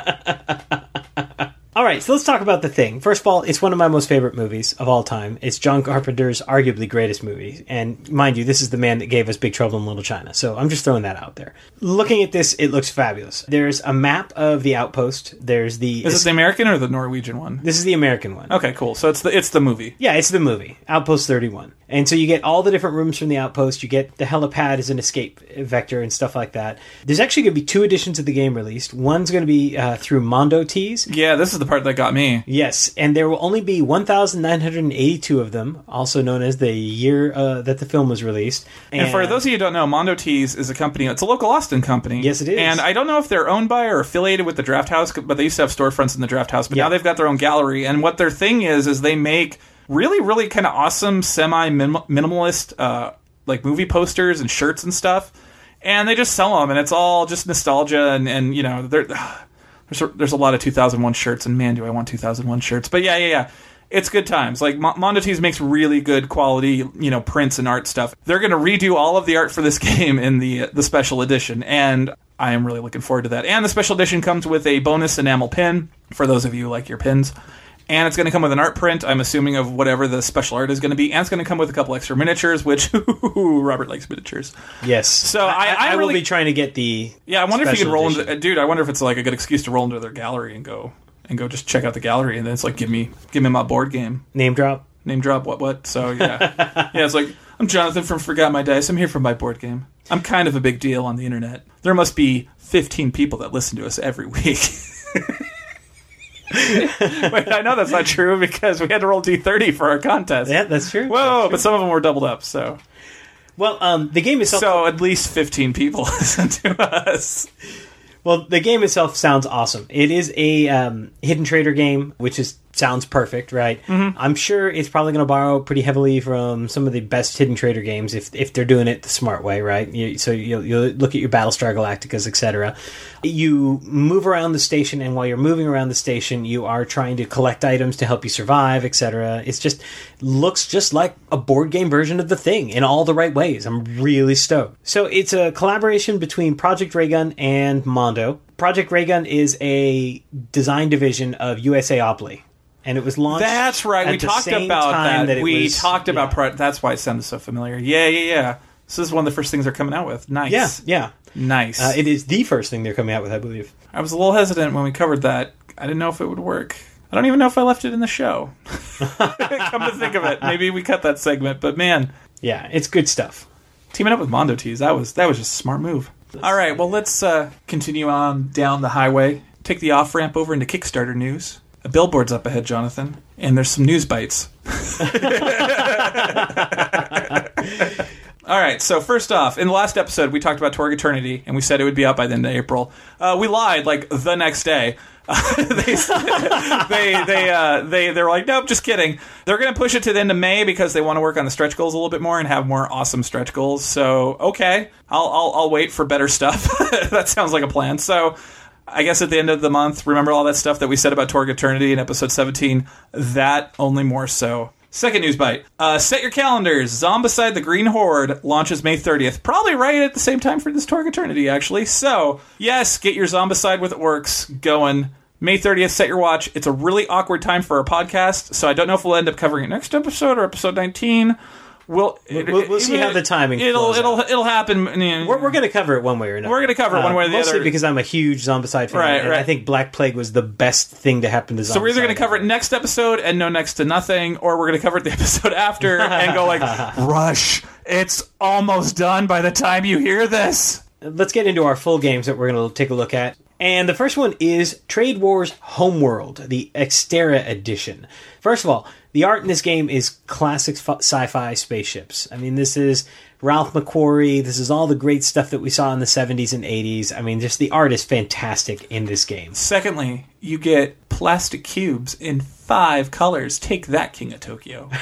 All right, so let's talk about the thing. First of all, it's one of my most favorite movies of all time. It's John Carpenter's arguably greatest movie, and mind you, this is the man that gave us Big Trouble in Little China. So I'm just throwing that out there. Looking at this, it looks fabulous. There's a map of the outpost. There's the. Is it the American or the Norwegian one? this is the American one. Okay, cool. So it's the it's the movie. Yeah, it's the movie Outpost 31, and so you get all the different rooms from the outpost. You get the helipad as an escape vector and stuff like that. There's actually going to be two editions of the game released. One's going to be uh, through Mondo Tees. Yeah, this is the part that got me. Yes, and there will only be 1,982 of them, also known as the year uh, that the film was released. And for those of you who don't know, Mondo Tees is a company. It's a local Austin company. Yes, it is. And I don't know if they're owned by or affiliated with the Draft House, but they used to have storefronts in the Draft House. But Yeah. now they've got their own gallery. And what their thing is is they make really, really kind of awesome semi minimalist uh, like movie posters and shirts and stuff. And they just sell them, and it's all just nostalgia. And, and you know, they're, there's a, there's a lot of 2001 shirts, and man, do I want 2001 shirts. But yeah, yeah, yeah. It's good times. Like Mo- Mondo Tees makes really good quality, you know, prints and art stuff. They're going to redo all of the art for this game in the uh, the special edition, and I am really looking forward to that. And the special edition comes with a bonus enamel pin for those of you who like your pins. And it's going to come with an art print, I'm assuming, of whatever the special art is going to be. And it's going to come with a couple extra miniatures, which Robert likes miniatures. yes, So I- I will really- be trying to get the Yeah, I wonder if you could roll edition. into, dude. I wonder if it's like a good excuse to roll into their gallery and go and go just check out the gallery, and then it's like give me give me my board game name drop. name drop what what. So yeah, yeah. It's like I'm Jonathan from Forgot My Dice. I'm here for my board game. I'm kind of a big deal on the internet. There must be 15 people that listen to us every week. Wait, I know that's not true because we had to roll D30 for our contest. Yeah, that's true. Whoa, but some of them were doubled up, so Well, um, the game itself. so at least 15 people listen to us. Well, the game itself sounds awesome. It is a um, hidden traitor game, which is sounds perfect, right? Mm-hmm. I'm sure it's probably going to borrow pretty heavily from some of the best hidden traitor games if if they're doing it the smart way, right? You, so you'll, you'll look at your Battlestar Galacticas, etc. You move around the station, and while you're moving around the station, you are trying to collect items to help you survive, etc. It's just looks just like a board game version of the thing in all the right ways. I'm really stoked. So it's a collaboration between Project Raygun and Mondo. Project Raygun is a design division of USAopoly. And it was launched. That's right. We talked about time that. we was- talked about. yeah. Pro- that's why it sounded so familiar. Yeah, yeah, yeah. This is one of the first things they're coming out with. Nice. Yeah, yeah. Nice. Uh, it is the first thing they're coming out with, I believe. I was a little hesitant when we covered that. I didn't know if it would work. I don't even know if I left it in the show. Come to think of it, maybe we cut that segment. But man, Yeah, it's good stuff. teaming up with Mondo Tees, that was that was just a smart move. All right, well let's uh, continue on down the highway. Take the off ramp over into Kickstarter news. A billboard's up ahead, Jonathan, and there's some news bites. All right, so first off, in the last episode, we talked about Torg Eternity, and we said it would be out by the end of April. Uh, we lied, like the next day. they they they uh, they they're like, nope, just kidding. They're going to push it to the end of May because they want to work on the stretch goals a little bit more and have more awesome stretch goals. So okay, I'll I'll, I'll wait for better stuff. that sounds like a plan. So. I guess at the end of the month, remember all that stuff that we said about Torg Eternity in episode 17? That only more so. Second news bite. Uh, set your calendars. Zombicide the Green Horde launches May 30th. Probably right at the same time for this Torg Eternity, actually. So, yes, get your Zombicide with Orcs going. May 30th, set your watch. It's a really awkward time for our podcast, so I don't know if we'll end up covering it next episode or episode 19. We'll, We'll- we'll see how the timing It'll it'll out. it'll happen. We're, we're going to cover it one way or another. We're gonna cover it one uh, way or the mostly other. because I'm a huge Zombicide fan. Right, and right. I think Black Plague was the best thing to happen to Zombicide. So we're either going to cover it next episode and no next to nothing, or we're going to cover it the episode after and go like, "Rush, it's almost done by the time you hear this." Let's get into our full games that we're going to take a look at. And the first one is Trade Wars Homeworld, the Xterra edition. First of all, the art in this game is classic sci fi spaceships. I mean, this is Ralph McQuarrie. This is all the great stuff that we saw in the 70s and 80s. I mean, just the art is fantastic in this game. Secondly, you get plastic cubes in five colors. Take that, King of Tokyo.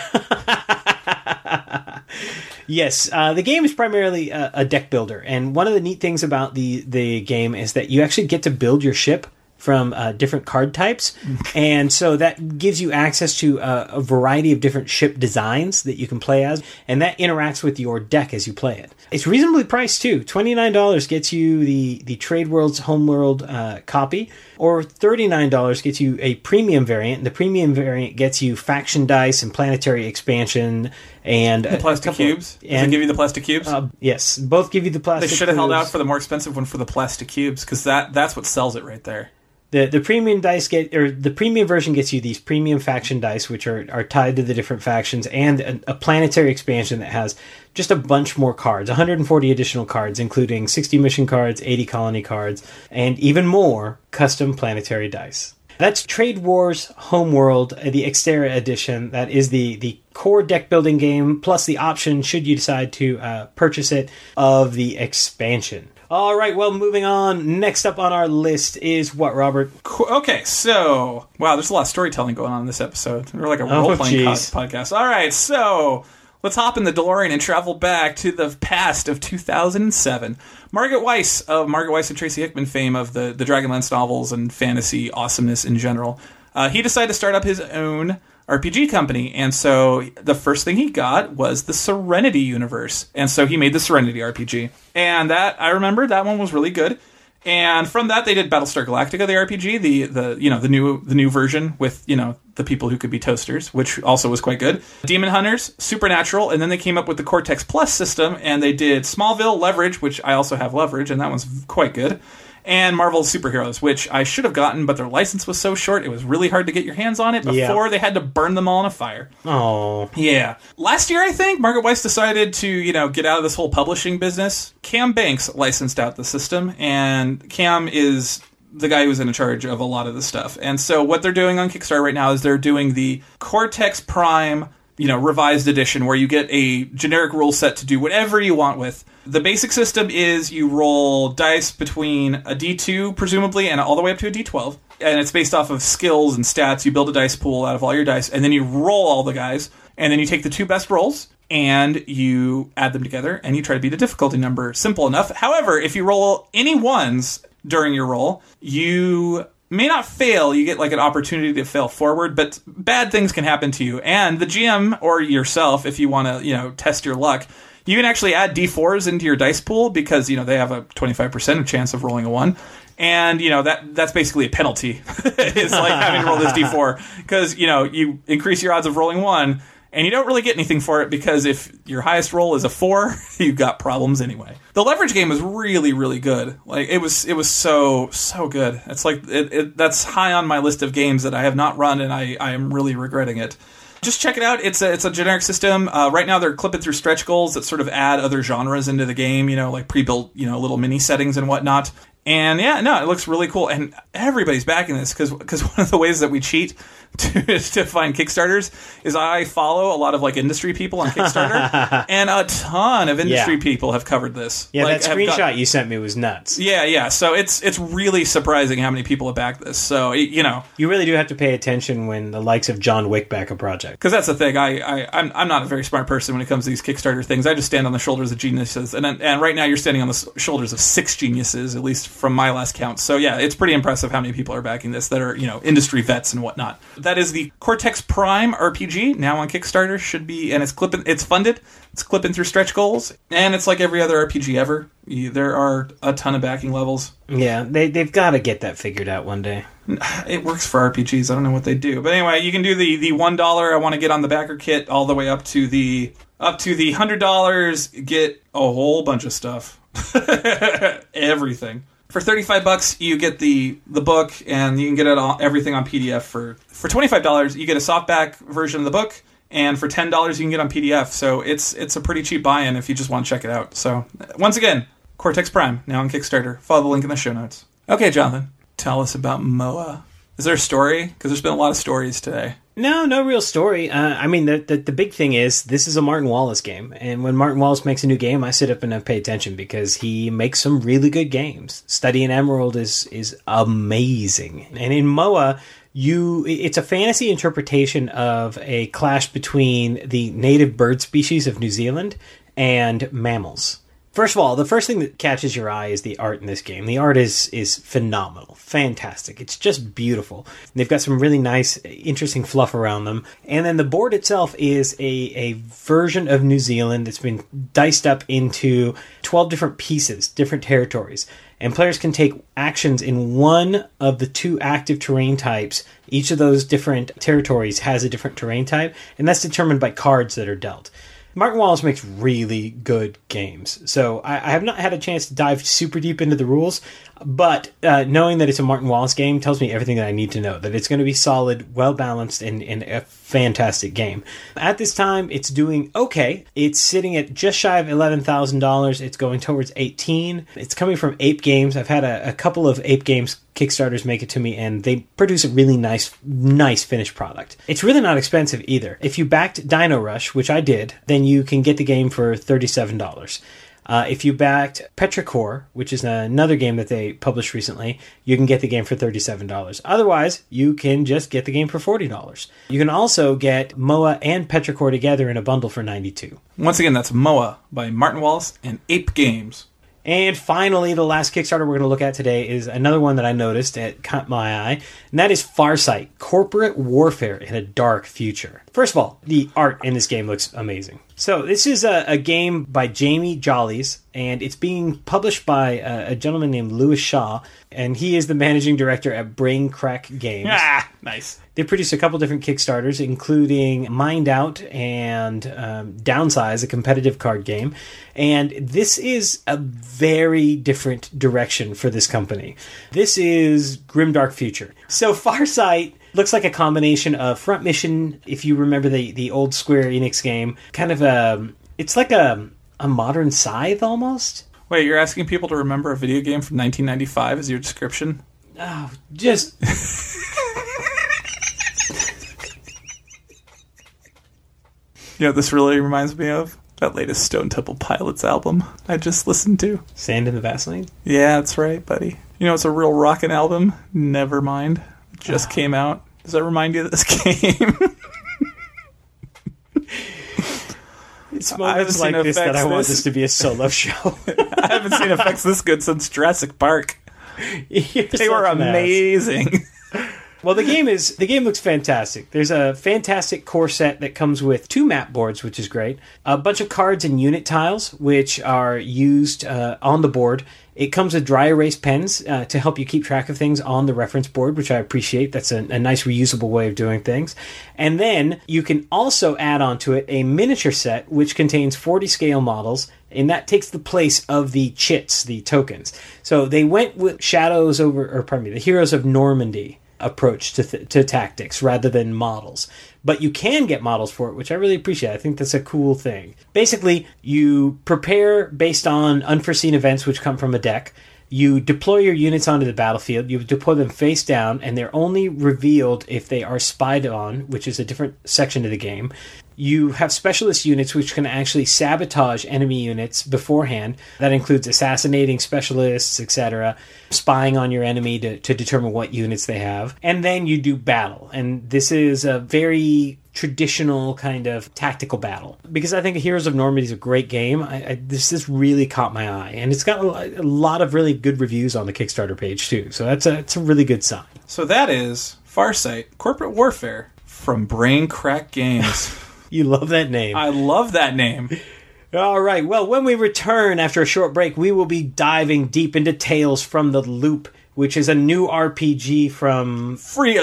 Yes, uh, the game is primarily a, a, deck builder, and one of the neat things about the the game is that you actually get to build your ship from uh, different card types, and so that gives you access to uh, a variety of different ship designs that you can play as, and that interacts with your deck as you play it. It's reasonably priced too. Twenty nine dollars gets you the the Trade Wars Homeworld uh, copy, or thirty nine dollars gets you a premium variant. The premium variant gets you faction dice and planetary expansion and the plastic cubes. Does and, it give you the plastic cubes? Uh, yes, both give you the plastic. They should have held out for the more expensive one for the plastic cubes because that that's what sells it right there. The the premium dice get or the premium version gets you these premium faction dice, which are, are tied to the different factions, and a, a planetary expansion that has just a bunch more cards, 140 additional cards, including 60 mission cards, 80 colony cards, and even more custom planetary dice. That's Trade Wars Homeworld, uh, the Xterra edition. That is the the core deck building game, plus the option, should you decide to uh, purchase it, of the expansion. All right, well, moving on. Next up on our list is what, Robert? Okay, so wow, there's a lot of storytelling going on in this episode. We're like a role playing oh, podcast. All right, so let's hop in the DeLorean and travel back to the past of 2007. Margaret Weis of Margaret Weis and Tracy Hickman fame of the, the Dragonlance novels and fantasy awesomeness in general. Uh, he decided to start up his own RPG company, and so the first thing he got was the Serenity universe, and so he made the Serenity RPG, and that I remember that one was really good. And from that, they did Battlestar Galactica, the RPG, the the you know the new the new version with you know the people who could be toasters, which also was quite good. Demon Hunters, Supernatural, and then they came up with the Cortex Plus system, and they did Smallville, Leverage, which I also have Leverage, and that one's quite good and Marvel Superheroes, which I should have gotten, but their license was so short it was really hard to get your hands on it before yeah. they had to burn them all in a fire. Oh, yeah. Last year, I think Margaret Weis decided to you know get out of this whole publishing business. Cam Banks licensed out the system, and Cam is the guy who's in charge of a lot of the stuff. And so what they're doing on Kickstarter right now is they're doing the Cortex Prime you know revised edition where you get a generic rule set to do whatever you want with. The basic system is you roll dice between a d2 presumably and all the way up to a d12 and it's based off of skills and stats. You build a dice pool out of all your dice and then you roll all the guys and then you take the two best rolls and you add them together and you try to beat a difficulty number. Simple enough. However, if you roll any ones during your roll, you may not fail. You get like an opportunity to fail forward, but bad things can happen to you. And the GM or yourself, if you want to, you know, test your luck, you can actually add d4s into your dice pool because you know they have a 25% chance of rolling a one and you know that that's basically a penalty it's like having to roll this d4 because you know you increase your odds of rolling one and you don't really get anything for it because if your highest roll is a four, you've got problems anyway. The leverage game was really, really good. Like it was, it was so, so good. It's like it, it, that's high on my list of games that I have not run, and I, I am really regretting it. Just check it out. It's a it's a generic system. Uh, right now, they're clipping through stretch goals that sort of add other genres into the game. You know, like pre-built, you know, little mini settings and whatnot. And yeah, no, it looks really cool, and everybody's backing this because because one of the ways that we cheat to, to find Kickstarters is I follow a lot of like industry people on Kickstarter, and a ton of industry yeah. people have covered this. Yeah, like, that screenshot got, you sent me was nuts. Yeah, yeah. So it's it's really surprising how many people have backed this. So you know, you really do have to pay attention when the likes of John Wick back a project. Because that's the thing. I, I I'm I'm not a very smart person when it comes to these Kickstarter things. I just stand on the shoulders of geniuses, and and right now you're standing on the shoulders of six geniuses, at least from my last count. So yeah, it's pretty impressive how many people are backing this that are you know industry vets and whatnot. That is the Cortex Prime RPG now on Kickstarter. Should be and it's clipping. It's funded. It's clipping through stretch goals, and it's like every other RPG ever. There are a ton of backing levels. Yeah, they they've got to get that figured out one day. It works for RPGs. I don't know what they do, but anyway, you can do the the one dollar. I want to get on the backer kit all the way up to the up to the hundred dollars. Get a whole bunch of stuff, everything for 35 bucks you get the the book and you can get it all, everything on pdf for for $25 you get a softback version of the book and for $10 you can get on pdf so it's it's a pretty cheap buy-in if you just want to check it out so once again cortex prime now on kickstarter follow the link in the show notes Okay, Jonathan, tell us about Moa. Is there a story? Because there's been a lot of stories today. No, no real story. Uh, I mean, the, the the big thing is this is a Martin Wallace game, and when Martin Wallace makes a new game, I sit up and I pay attention because he makes some really good games. Study in Emerald is is amazing, and in Moa, you it's a fantasy interpretation of a clash between the native bird species of New Zealand and mammals. First of all, the first thing that catches your eye is the art in this game. The art is is phenomenal, fantastic. It's just beautiful. They've got some really nice, interesting fluff around them, and then the board itself is a a version of New Zealand that's been diced up into twelve different pieces, different territories, and players can take actions in one of the two active terrain types. Each of those different territories has a different terrain type, and that's determined by cards that are dealt. Martin Wallace makes really good games. So I, I, have not had a chance to dive super deep into the rules, but uh, knowing that it's a Martin Wallace game tells me everything that I need to know. That it's going to be solid, well balanced, and, and a fantastic game. At this time, it's doing okay. It's sitting at just shy of eleven thousand dollars. It's going towards eighteen. It's coming from Ape Games. I've had a, a couple of Ape Games Kickstarters make it to me, and they produce a really nice, nice finished product. It's really not expensive either. If you backed Dino Rush, which I did, then you can get the game for thirty-seven dollars. Uh, if you backed Petrichor, which is another game that they published recently, you can get the game for $37. Otherwise, you can just get the game for $40. You can also get Moa and Petrichor together in a bundle for 92 Once again, that's Moa by Martin Wallace and Ape Games. And finally, the last Kickstarter we're going to look at today is another one that I noticed that caught my eye, and that is Farsight Corporate Warfare in a Dark Future. First of all, the art in this game looks amazing. So, this is a, a game by Jamie Jollies, and it's being published by a, a, gentleman named Lewis Shaw, and he is the managing director at Brain Crack Games. Ah, nice. They produced a couple different Kickstarters, including Mind Out and um, Downsize, a competitive card game. And this is a very different direction for this company. This is Grimdark Future. So, Farsight looks like a combination of Front Mission, if you remember the the old Square Enix game, kind of a it's like a a modern Scythe almost. Wait, you're asking people to remember a video game from 1995 as your description? Oh, just You know, this really reminds me of that latest Stone Temple Pilots album I just listened to. Sand in the Vaseline? Yeah, that's right, buddy. You know, it's a real rockin' album. Never mind. Just came out. Does that remind you of this game? It's moments like this that I want this- this to be a solo show. I haven't seen effects this good since Jurassic Park. You're They were amazing. Well, the game is the game looks fantastic. There's a fantastic core set that comes with two map boards, which is great. A bunch of cards and unit tiles, which are used uh, on the board. It comes with dry erase pens uh, to help you keep track of things on the reference board, which I appreciate. That's a, a nice reusable way of doing things. And then you can also add onto it a miniature set, which contains 40 scale models and that takes the place of the chits, the tokens. So they went with shadows over, or pardon me, the heroes of Normandy approach to th- to tactics rather than models. But you can get models for it, which I really appreciate. I think that's a cool thing. Basically, you prepare based on unforeseen events which come from a deck. You deploy your units onto the battlefield. You deploy them face down, and they're only revealed if they are spied on, which is a different section of the game. You have specialist units which can actually sabotage enemy units beforehand. That includes assassinating specialists, etc., spying on your enemy to, to determine what units they have. And then you do battle. And this is a very traditional kind of tactical battle because I think Heroes of Normandy is a great game. I, I, this this really caught my eye, and it's got a, a lot of really good reviews on the Kickstarter page too. So that's a it's a really good sign. so that is Farsight Corporate Warfare from Brain Crack Games. You love that name. I love that name. All right. Well, when we return after a short break, we will be diving deep into Tales from the Loop, which is a new RPG from Free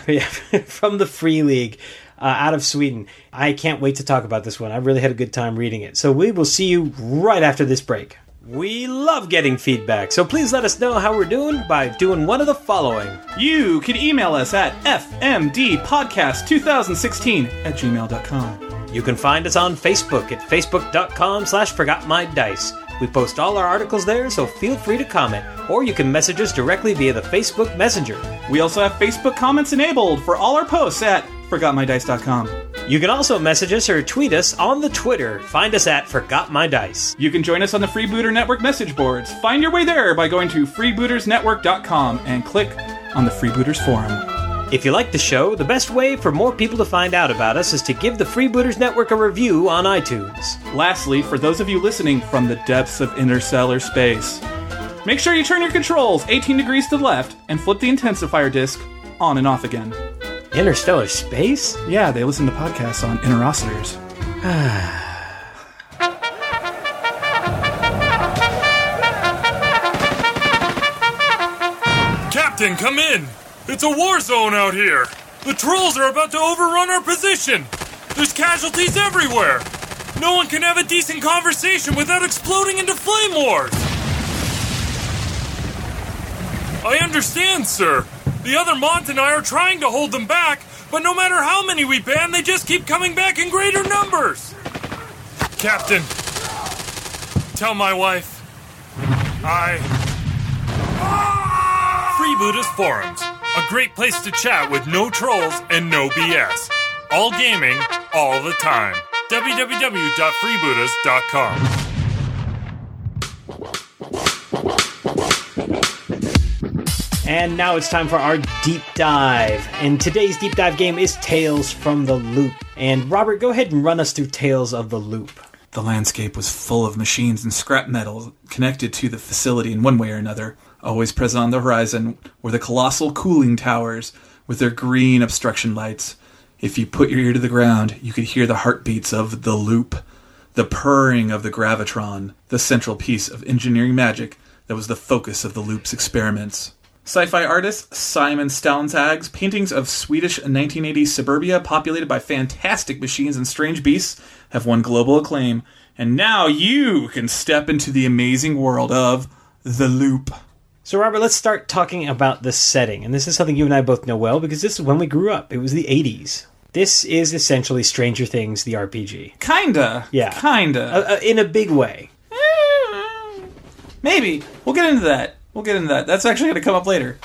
yeah, from the Free League uh, out of Sweden. I can't wait to talk about this one. I really had a good time reading it. So we will see you right after this break. We love getting feedback, so please let us know how we're doing by doing one of the following. You can email us at fmdpodcast2016 at gmail.com. You can find us on Facebook at facebook.com slash forgotmydice. We post all our articles there, so feel free to comment, or you can message us directly via the Facebook Messenger. We also have Facebook comments enabled for all our posts at forgotmydice.com. You can also message us or tweet us on the Twitter. Find us at Forgot My Dice. You can join us on the Freebooter Network message boards. Find your way there by going to freebootersnetwork.com and click on the Freebooters Forum. If you like the show, the best way for more people to find out about us is to give the Freebooters Network a review on iTunes. Lastly, for those of you listening from the depths of interstellar space, make sure you turn your controls 18 degrees to the left and flip the intensifier disc on and off again. Interstellar space? Yeah, they listen to podcasts on interocitors. Captain, come in! It's a war zone out here! The trolls are about to overrun our position! There's casualties everywhere! No one can have a decent conversation without exploding into flame wars! I understand, sir. The other Mont and I are trying to hold them back, but no matter how many we ban, they just keep coming back in greater numbers! Captain, tell my wife. I. Free Freebooters Forums, a great place to chat with no trolls and no BS. All gaming, all the time. www.freebooters.com. And now it's time for our deep dive. And today's deep dive game is Tales from the Loop. And Robert, go ahead and run us through Tales of the Loop. The landscape was full of machines and scrap metal connected to the facility in one way or another. Always present on the horizon were the colossal cooling towers with their green obstruction lights. If you put your ear to the ground, you could hear the heartbeats of the loop, the purring of the gravitron, the central piece of engineering magic that was the focus of the loop's experiments. Sci-fi artist Simon Stalenhag's paintings of Swedish 1980s suburbia populated by fantastic machines and strange beasts have won global acclaim, and now you can step into the amazing world of The Loop. So, Robert, let's start talking about the setting. And this is something you and I both know well because this is when we grew up. It was the 80s. This is essentially Stranger Things, the RPG. Kinda. Yeah. Kinda. Uh, uh, in a big way. Maybe. We'll get into that. We'll get into that. That's actually going to come up later.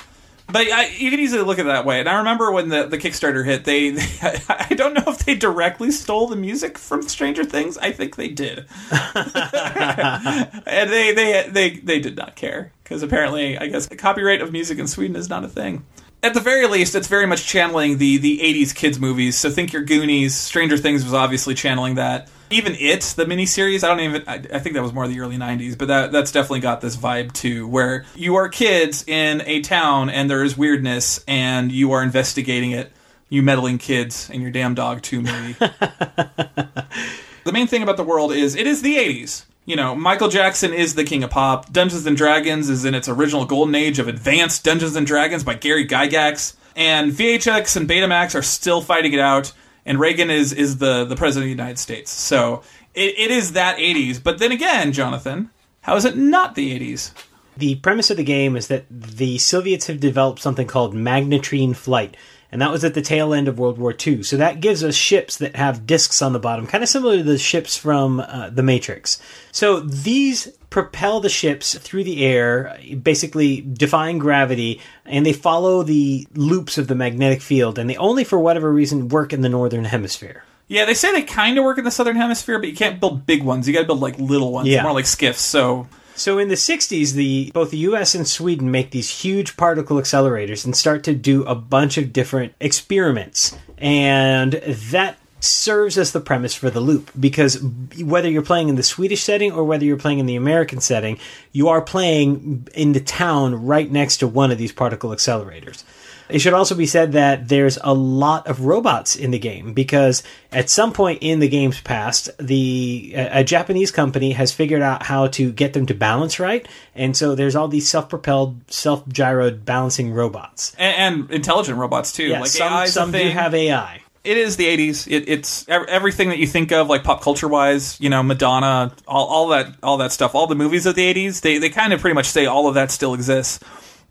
But I, you can easily look at it that way. And I remember when the, the Kickstarter hit, they, they I don't know if they directly stole the music from Stranger Things. I think they did, and they they they they did not care because apparently, I guess, the copyright of music in Sweden is not a thing. At the very least, it's very much channeling the the '80s kids movies. So think your Goonies, Stranger Things was obviously channeling that. Even it, the miniseries, I don't even. I, I think that was more the early '90s, but that that's definitely got this vibe too, where you are kids in a town and there is weirdness, and you are investigating it. You meddling kids and your damn dog too, maybe. the main thing about the world is it is the 80s. You know, Michael Jackson is the king of pop. Dungeons and Dragons is in its original golden age of advanced Dungeons and Dragons by Gary Gygax. And VHS and Betamax are still fighting it out. And Reagan is, is the, the president of the United States. So it, it is that 80s. But then again, Jonathan, how is it not the 80s? The premise of the game is that the Soviets have developed something called magnetrine flight, and that was at the tail end of World War II. So that gives us ships that have discs on the bottom, kind of similar to the ships from uh, The Matrix. So these propel the ships through the air, basically defying gravity, and they follow the loops of the magnetic field, and they only, for whatever reason, work in the northern hemisphere. Yeah, they say they kind of work in the southern hemisphere, but you can't build big ones. You got to build like little ones, Yeah. more like skiffs. So So in the 60s, the both the US and Sweden make these huge particle accelerators and start to do a bunch of different experiments. And that serves as the premise for the loop because whether you're playing in the Swedish setting or whether you're playing in the American setting, you are playing in the town right next to one of these particle accelerators. It should also be said that there's a lot of robots in the game because at some point in the game's past, the a Japanese company has figured out how to get them to balance right, and so there's all these self-propelled, self-gyroed balancing robots. and, and intelligent robots too. Yeah, like some, AI is a some do have AI. it is the 80s it, it's everything that you think of like pop culture wise you know madonna all, all that all that stuff all the movies of the 80s they, they kind of pretty much say all of that still exists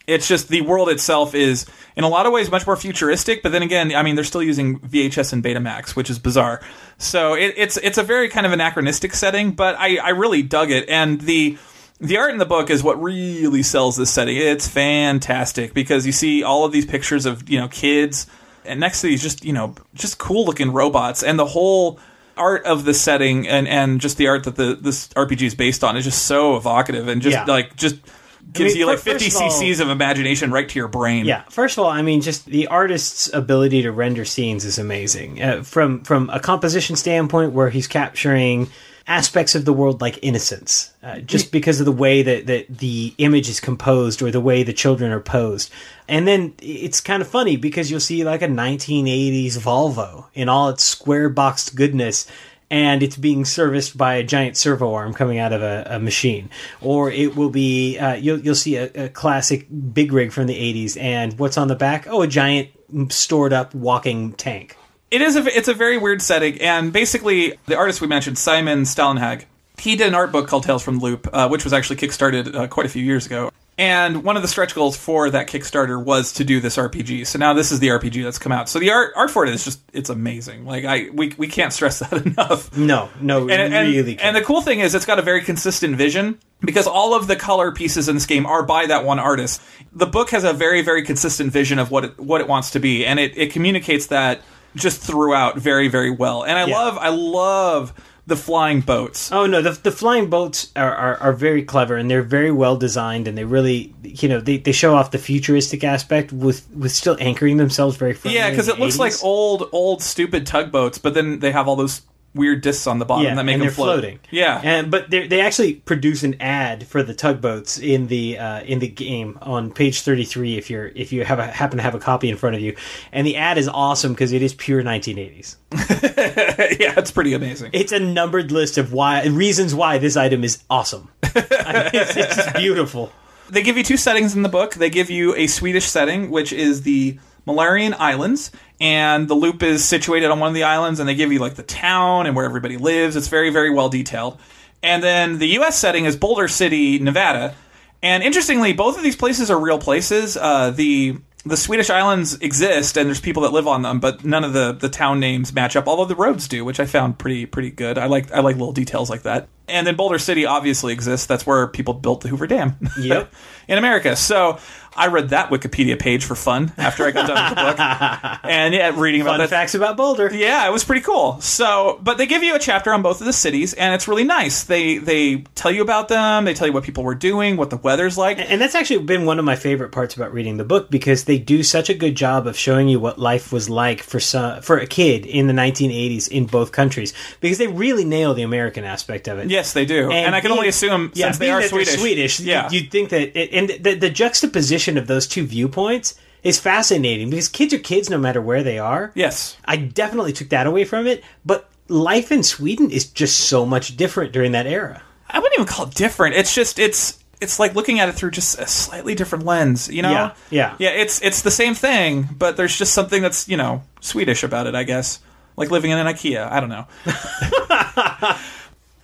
It's just the world itself is in a lot of ways much more futuristic, but then again, I mean they're still using VHS and Betamax, which is bizarre. So it, it's it's a very kind of anachronistic setting, but I, I really dug it, and the the art in the book is what really sells this setting. It's fantastic because you see all of these pictures of you know kids, and next to these just you know just cool looking robots, and the whole art of the setting and and just the art that the this RPG is based on is just so evocative and just Yeah. like just gives mean, you like 50 first of all- cc's of imagination right to your brain. Yeah. First of all, I mean, just the artist's ability to render scenes is amazing. Uh, from from a composition standpoint, where he's capturing aspects of the world like innocence, uh, just because of the way that, that the image is composed or the way the children are posed. And then it's kind of funny because you'll see like a 1980s Volvo in all its square boxed goodness and it's being serviced by a giant servo arm coming out of a, a machine. Or it will be uh, you'll you'll see a, a classic big rig from the '80s, and what's on the back? Oh, a giant stored up walking tank. It is a it's a very weird setting, and basically the artist we mentioned, Simon Stalenhag, he did an art book called Tales from the Loop, uh, which was actually kickstarted uh, quite a few years ago. And one of the stretch goals for that Kickstarter was to do this RPG. So now this is the RPG that's come out. So the art art for it is just it's amazing. Like I we we can't stress that enough. No, no, And, and, really. and the cool thing is it's got a very consistent vision because all of the color pieces in this game are by that one artist. The book has a very very consistent vision of what it, what it wants to be and it, it communicates that just throughout very very well. And I Yeah. love I love the flying boats. Oh no, the, the flying boats are, are, are very clever and they're very well designed and they really you know they, they show off the futuristic aspect with with still anchoring themselves very firmly. Yeah, because it the looks like old old stupid tugboats, but then they have all those weird discs on the bottom yeah, that make and them they're float. floating. Yeah. and but they they actually produce an ad for the tugboats in the uh, in the game on page thirty three. If you're if you have a, happen to have a copy in front of you, and the ad is awesome because it is pure nineteen eighties. yeah, it's pretty amazing. It's a numbered list of why reasons why this item is awesome. I mean, it's, it's beautiful. they give you two settings in the book. They give you a Swedish setting, which is the Malarian Islands, and the loop is situated on one of the islands, and they give you like the town and where everybody lives. It's very, very well detailed. And then the U.S. setting is Boulder City, Nevada. And interestingly, both of these places are real places. Uh, the the Swedish islands exist, and there's people that live on them, but none of the, the town names match up. Although the roads do, which I found pretty pretty good. I like I like little details like that. And then Boulder City obviously exists. That's where people built the Hoover Dam. Yep. in America. So I read that Wikipedia page for fun after I got done with the book, and yeah, reading about Fun that. facts about Boulder. Yeah, it was pretty cool. So, but they give you a chapter on both of the cities, and it's really nice. They they tell you about them. They tell you what people were doing, what the weather's like. And that's actually been one of my favorite parts about reading the book because they do such a good job of showing you what life was like for some, for a kid in the 1980s in both countries because they really nail the American aspect of it. Yes, they do, and, I can being- only assume yeah, since they are Swedish. Swedish, yeah, you'd think that, it, and the, the juxtaposition of those two viewpoints is fascinating because kids are kids no matter where they are. yes, I definitely took that away from it, but life in Sweden is just so much different during that era. I wouldn't even call it different. It's just it's it's like looking at it through just a slightly different lens. You know? Yeah, yeah. yeah. It's it's the same thing, but there's just something that's you know Swedish about it. I guess like living in an IKEA. I don't know.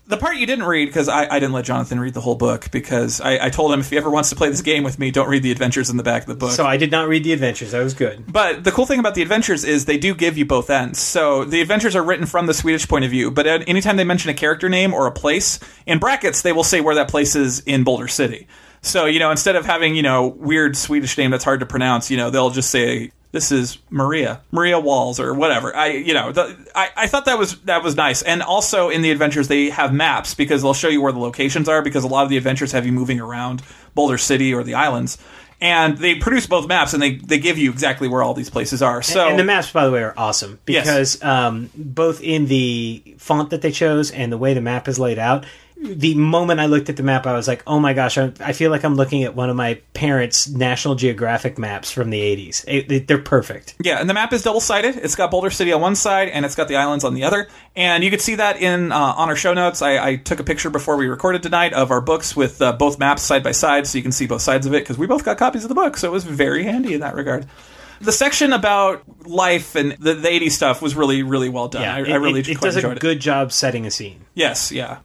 The part you didn't read because I, I didn't let Jonathan read the whole book because I, I told him if he ever wants to play this game with me, don't read the adventures in the back of the book. So I did not read the adventures. That was good. But the cool thing about the adventures is they do give you both ends. So the adventures are written from the Swedish point of view, but at- anytime they mention a character name or a place, in brackets, they will say where that place is in Boulder City. So, you know, instead of having, you know, weird Swedish name that's hard to pronounce, you know, they'll just say, this is Maria, Maria Walls or whatever. I, you know, the, I, I thought that was, that was nice. And also in the adventures, they have maps because they'll show you where the locations are because a lot of the adventures have you moving around Boulder City or the islands. And they produce both maps and they, they give you exactly where all these places are. So and the maps, by the way, are awesome Yes. because um, both in the font that they chose and the way the map is laid out. The moment I looked at the map, I was like, "Oh my gosh! I, I feel like I'm looking at one of my parents' National Geographic maps from the '80s. It- it- they're perfect." Yeah, and the map is double sided. It's got Boulder City on one side, and it's got the islands on the other. And you could see that in uh, on our show notes. I, I took a picture before we recorded tonight of our books with uh, both maps side by side, so you can see both sides of it because we both got copies of the book, so it was very handy in that regard. The section about life and the, the 80s stuff was really, really well done. I, it, I really it, it quite does a it. good job setting a scene. Yes, yeah.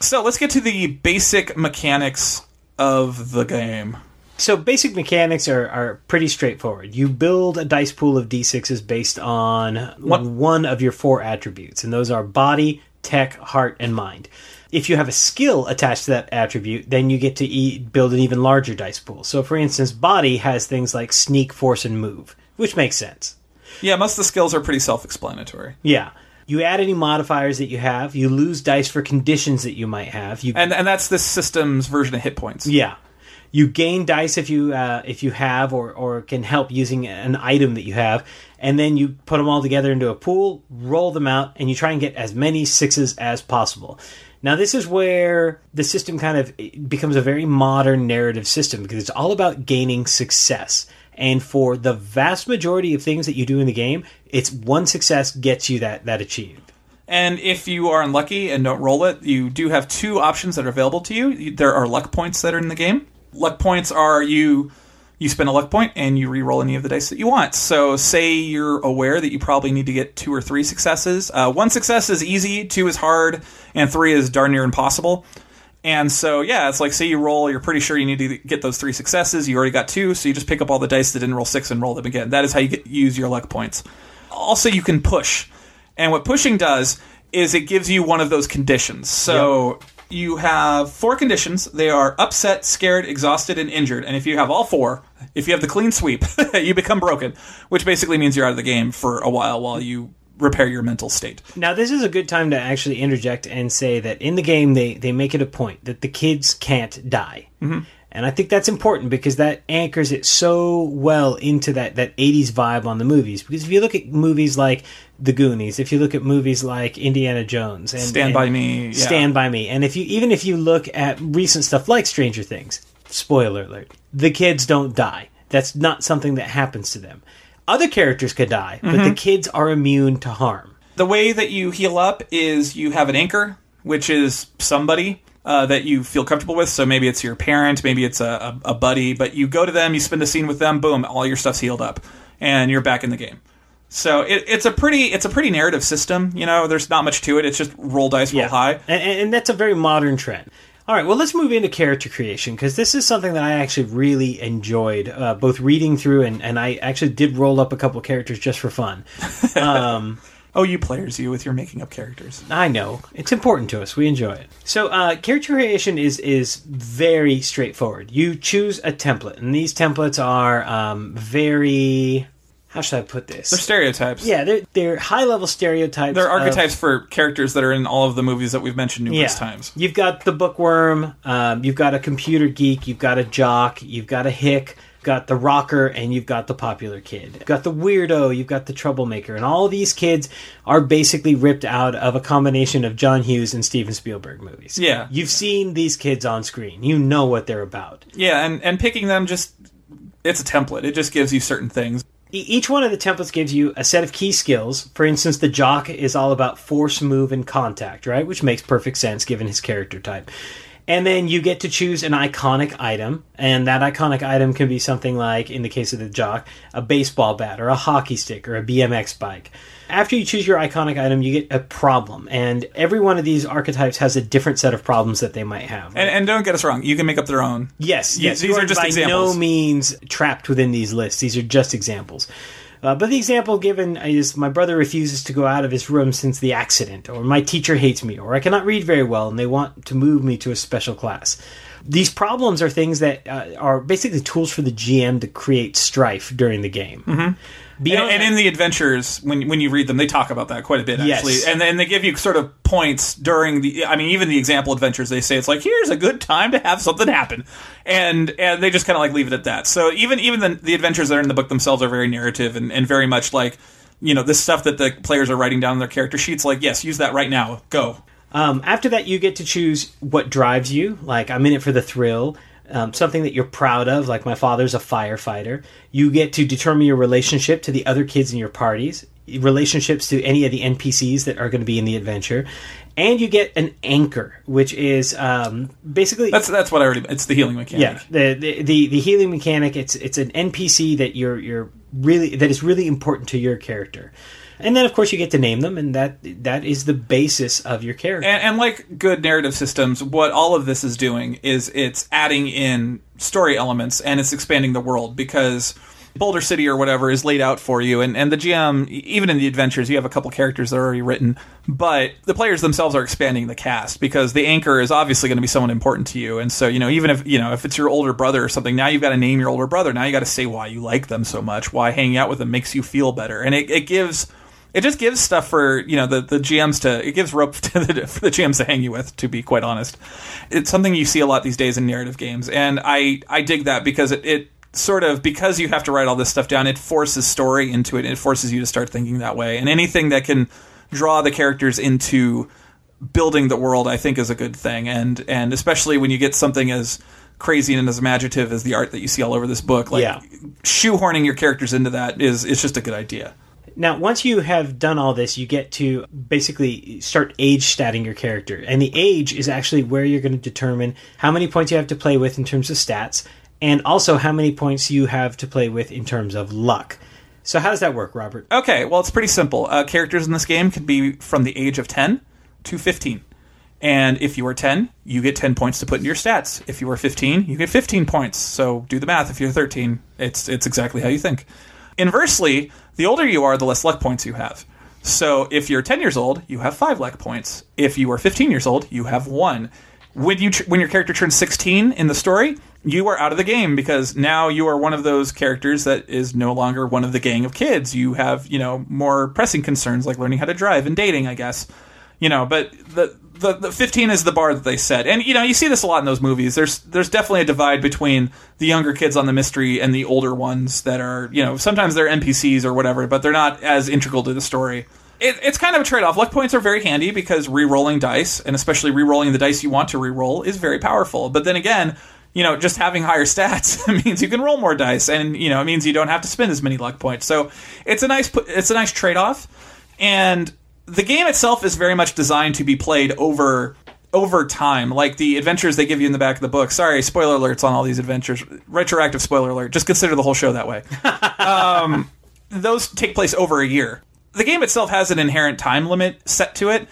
So let's get to the basic mechanics of the game. So basic mechanics are, are pretty straightforward. You build a dice pool of d6s based on What- one of your four attributes, and those are body, tech, heart, and mind. If you have a skill attached to that attribute, then you get to e- build an even larger dice pool. So, for instance, body has things like sneak, force, and move, which makes sense. Yeah, most of the skills are pretty self-explanatory. Yeah. You add any modifiers that you have. You lose dice for conditions that you might have. You And and that's this system's version of hit points. Yeah, you gain dice if you uh, if you have or or can help using an item that you have, and then you put them all together into a pool, roll them out, and you try and get as many sixes as possible. Now, this is where the system kind of becomes a very modern narrative system because it's all about gaining success. And for the vast majority of things that you do in the game, it's one success gets you that that achieved. And if you are unlucky and don't roll it, you do have two options that are available to you. There are luck points that are in the game. Luck points are you you spend a luck point and you re-roll any of the dice that you want. So, say you're aware that you probably need to get two or three successes. Uh, one success is easy, two is hard, and three is darn near impossible. And so, yeah, it's like say you roll, you're pretty sure you need to get those three successes. You already got two, so you just pick up all the dice that didn't roll six and roll them again. That is how you get, use your luck points. Also, you can push. And what pushing does is it gives you one of those conditions. So you have four conditions. They are upset, scared, exhausted, and injured. And if you have all four, if you have the clean sweep, you become broken, which basically means you're out of the game for a while while you repair your mental state. Now, this is a good time to actually interject and say that in the game, they, they make it a point that the kids can't die. Mm-hmm. And I think that's important because that anchors it so well into that, that 80s vibe on the movies. Because if you look at movies like The Goonies, if you look at movies like Indiana Jones and Stand and By Me, yeah. Stand By Me, and if you even if you look at recent stuff like Stranger Things, spoiler alert, the kids don't die. That's not something that happens to them. Other characters could die, but Mm-hmm. the kids are immune to harm. The way that you heal up is you have an anchor, which is somebody uh, that you feel comfortable with. So maybe it's your parent, maybe it's a, a, a buddy, but you go to them, you spend a scene with them, boom, all your stuff's healed up, and you're back in the game. So it, it's a pretty it's a pretty narrative system. You know, there's not much to it. It's just roll dice, roll high. And, and that's a very modern trend. All right, well, let's move into character creation because this is something that I actually really enjoyed, uh, both reading through and, and I actually did roll up a couple characters just for fun. Oh, you players, you with your making up characters. I know it's important to us; we enjoy it. So, uh, character creation is is very straightforward. You choose a template, and these templates are um, very. How should I put this? They're stereotypes. yeah, they're they're high level stereotypes. They're of- archetypes for characters that are in all of the movies that we've mentioned numerous Yeah. times. You've got the bookworm, um, you've got a computer geek, you've got a jock, you've got a hick, you've got the rocker, and you've got the popular kid. You've got the weirdo, you've got the troublemaker, and all of these kids are basically ripped out of a combination of John Hughes and Steven Spielberg movies. Yeah. You've seen these kids on screen. You know what they're about. Yeah, and, and picking them just it's a template. It just gives you certain things. Each one of the templates gives you a set of key skills. For instance, the jock is all about force, move, and contact, right? Which makes perfect sense given his character type. And then you get to choose an iconic item, and that iconic item can be something like, in the case of the jock, a baseball bat or a hockey stick or a BMX bike. After you choose your iconic item, you get a problem, and every one of these archetypes has a different set of problems that they might have. And, and don't get us wrong, you can make up their own. Yes, yes. these you are just by examples. no means trapped within these lists. These are just examples. Uh, but the example given is my brother refuses to go out of his room since the accident, or my teacher hates me, or I cannot read very well and they want to move me to a special class. These problems are things that uh, are basically tools for the GM to create strife during the game. Mm-hmm. And, and in the adventures, when when you read them, they talk about that quite a bit, Yes. actually. And then they give you sort of points during the. I mean, even the example adventures, they say it's like here's a good time to have something happen, and and they just kind of like leave it at that. So even even the, the adventures that are in the book themselves are very narrative and, and very much like you know this stuff that the players are writing down in their character sheets. Like yes, use that right now. Go. Um, after that, you get to choose what drives you. Like, I'm in it for the thrill. Um, something that you're proud of, like my father's a firefighter. You get to determine your relationship to the other kids in your parties, relationships to any of the NPCs that are going to be in the adventure, and you get an anchor, which is um, basically That's that's what I already. It's the healing mechanic. yeah the, the the the healing mechanic. It's it's an NPC that you're you're really that is really important to your character, and then of course you get to name them, and that that is the basis of your character. And, and like good narrative systems, what all of this is doing is it's adding in story elements and it's expanding the world because Boulder City or whatever is laid out for you, and, and the GM, even in the adventures, you have a couple characters that are already written, but the players themselves are expanding the cast because the anchor is obviously going to be someone important to you, and so you know even if you know if it's your older brother or something, now you've got to name your older brother. Now you got to say why you like them so much, why hanging out with them makes you feel better, and it, it gives it just gives stuff for you know the, the GMs to it gives rope to the, for the GMs to hang you with. To be quite honest, it's something you see a lot these days in narrative games, and I I dig that because it, it sort of because you have to write all this stuff down, it forces story into it. It forces you to start thinking that way, and anything that can draw the characters into building the world, I think, is a good thing. And and especially when you get something as crazy and as imaginative as the art that you see all over this book, like Yeah. shoehorning your characters into that is is just a good idea. Now, once you have done all this, you get to basically start age statting your character. And the age is actually where you're going to determine how many points you have to play with in terms of stats, and also how many points you have to play with in terms of luck. So, how does that work, Robert? Okay, well, it's pretty simple. Uh, characters in this game can be from the age of 10 to 15. And if you are 10, you get 10 points to put into your stats. If you are 15, you get 15 points. So do the math. If you're 13, it's it's exactly how you think. Inversely, the older you are, the less luck points you have. So if you're 10 years old, you have 5 luck points. If you are 15 years old, you have 1. When you tr- when your character turns 16 in the story, you are out of the game because now you are one of those characters that is no longer one of the gang of kids. You have, you know, more pressing concerns like learning how to drive and dating, I guess. You know, but the the, the 15 is the bar that they set. And you know, you see this a lot in those movies. There's there's definitely a divide between the younger kids on the mystery and the older ones that are, you know, sometimes they're NPCs or whatever, but they're not as integral to the story. It, it's kind of a trade-off. Luck points are very handy because re-rolling dice, and especially re-rolling the dice you want to re-roll, is very powerful. But then again, you know, just having higher stats means you can roll more dice, and you know, it means you don't have to spend as many luck points. So it's a nice it's a nice trade-off, and the game itself is very much designed to be played over over time. Like the adventures they give you in the back of the book. Sorry spoiler alerts on all these adventures. Retroactive spoiler alert. Just consider the whole show that way. Um, those take place over a year. The game itself has an inherent time limit set to it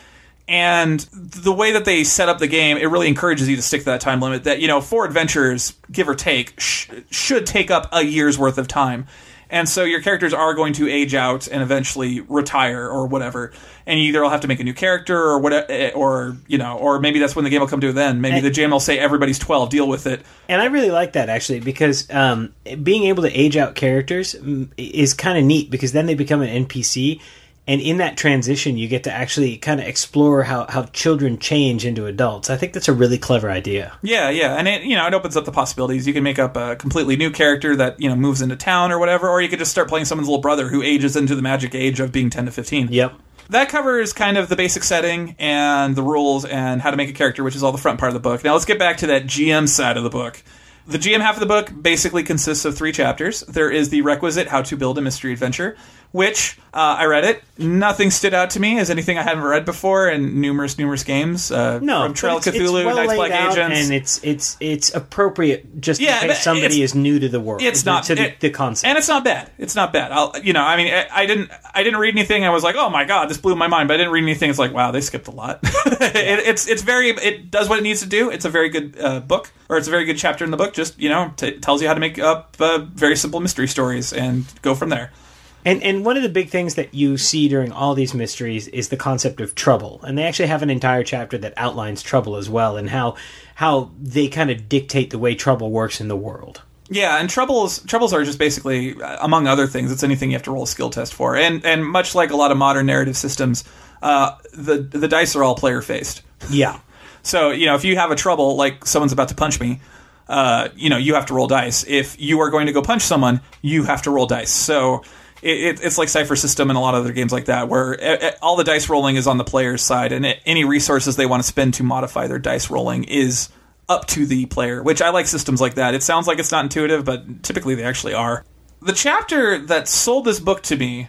and the way that they set up the game it really encourages you to stick to that time limit that you know four adventures give or take sh- should take up a year's worth of time and so your characters are going to age out and eventually retire or whatever. And you either will have to make a new character or whatever or you know or maybe that's when the game will come to an end. Maybe the gm will say everybody's 12 deal with it. And I really like that actually because um, being able to age out characters mm, is kind of neat because then they become an NPC, and in that transition, you get to actually kind of explore how, how children change into adults. I think that's a really clever idea. Yeah, yeah, and it you know it opens up the possibilities. You can make up a completely new character that you know moves into town or whatever, or you could just start playing someone's little brother who ages into the magic age of being ten to fifteen. Yep. That covers kind of the basic setting and the rules and how to make a character, which is all the front part of the book. Now let's get back to that GM side of the book. The GM half of the book basically consists of three chapters. There is the requisite how to build a mystery adventure, which uh, I read it. Nothing stood out to me as anything I hadn't read before in numerous, numerous games. Uh, No, from Trail Cthulhu, it's well Night's Black Agents, and it's it's it's appropriate just Yeah, in case somebody is new to the world. it's not to the, it- the concept. and it's not bad. It's not bad. I'll, you know, I mean, I, I didn't, I didn't read anything. I was like, oh my god, this blew my mind. But I didn't read anything. It's like, wow, they skipped a lot. it, it's, it's very, it does what it needs to do. It's a very good uh, book, or it's a very good chapter in the book. Just you know, t- tells you how to make up uh, very simple mystery stories and go from there. And and one of the big things that you see during all these mysteries is the concept of trouble. And they actually have an entire chapter that outlines trouble as well and how how they kind of dictate the way trouble works in the world. Yeah, and troubles troubles are just basically, uh, among other things, it's anything you have to roll a skill test for. And and much like a lot of modern narrative systems, uh, the the dice are all player faced. Yeah. So you know, if you have a trouble, like someone's about to punch me, uh, you know, you have to roll dice. If you are going to go punch someone, you have to roll dice. So it, it, it's like Cypher System and a lot of other games like that, where eh, eh, all the dice rolling is on the player's side, and it, any resources they want to spend to modify their dice rolling is up to the player. Which I like systems like that. It sounds like it's not intuitive, but typically they actually are. The chapter that sold this book to me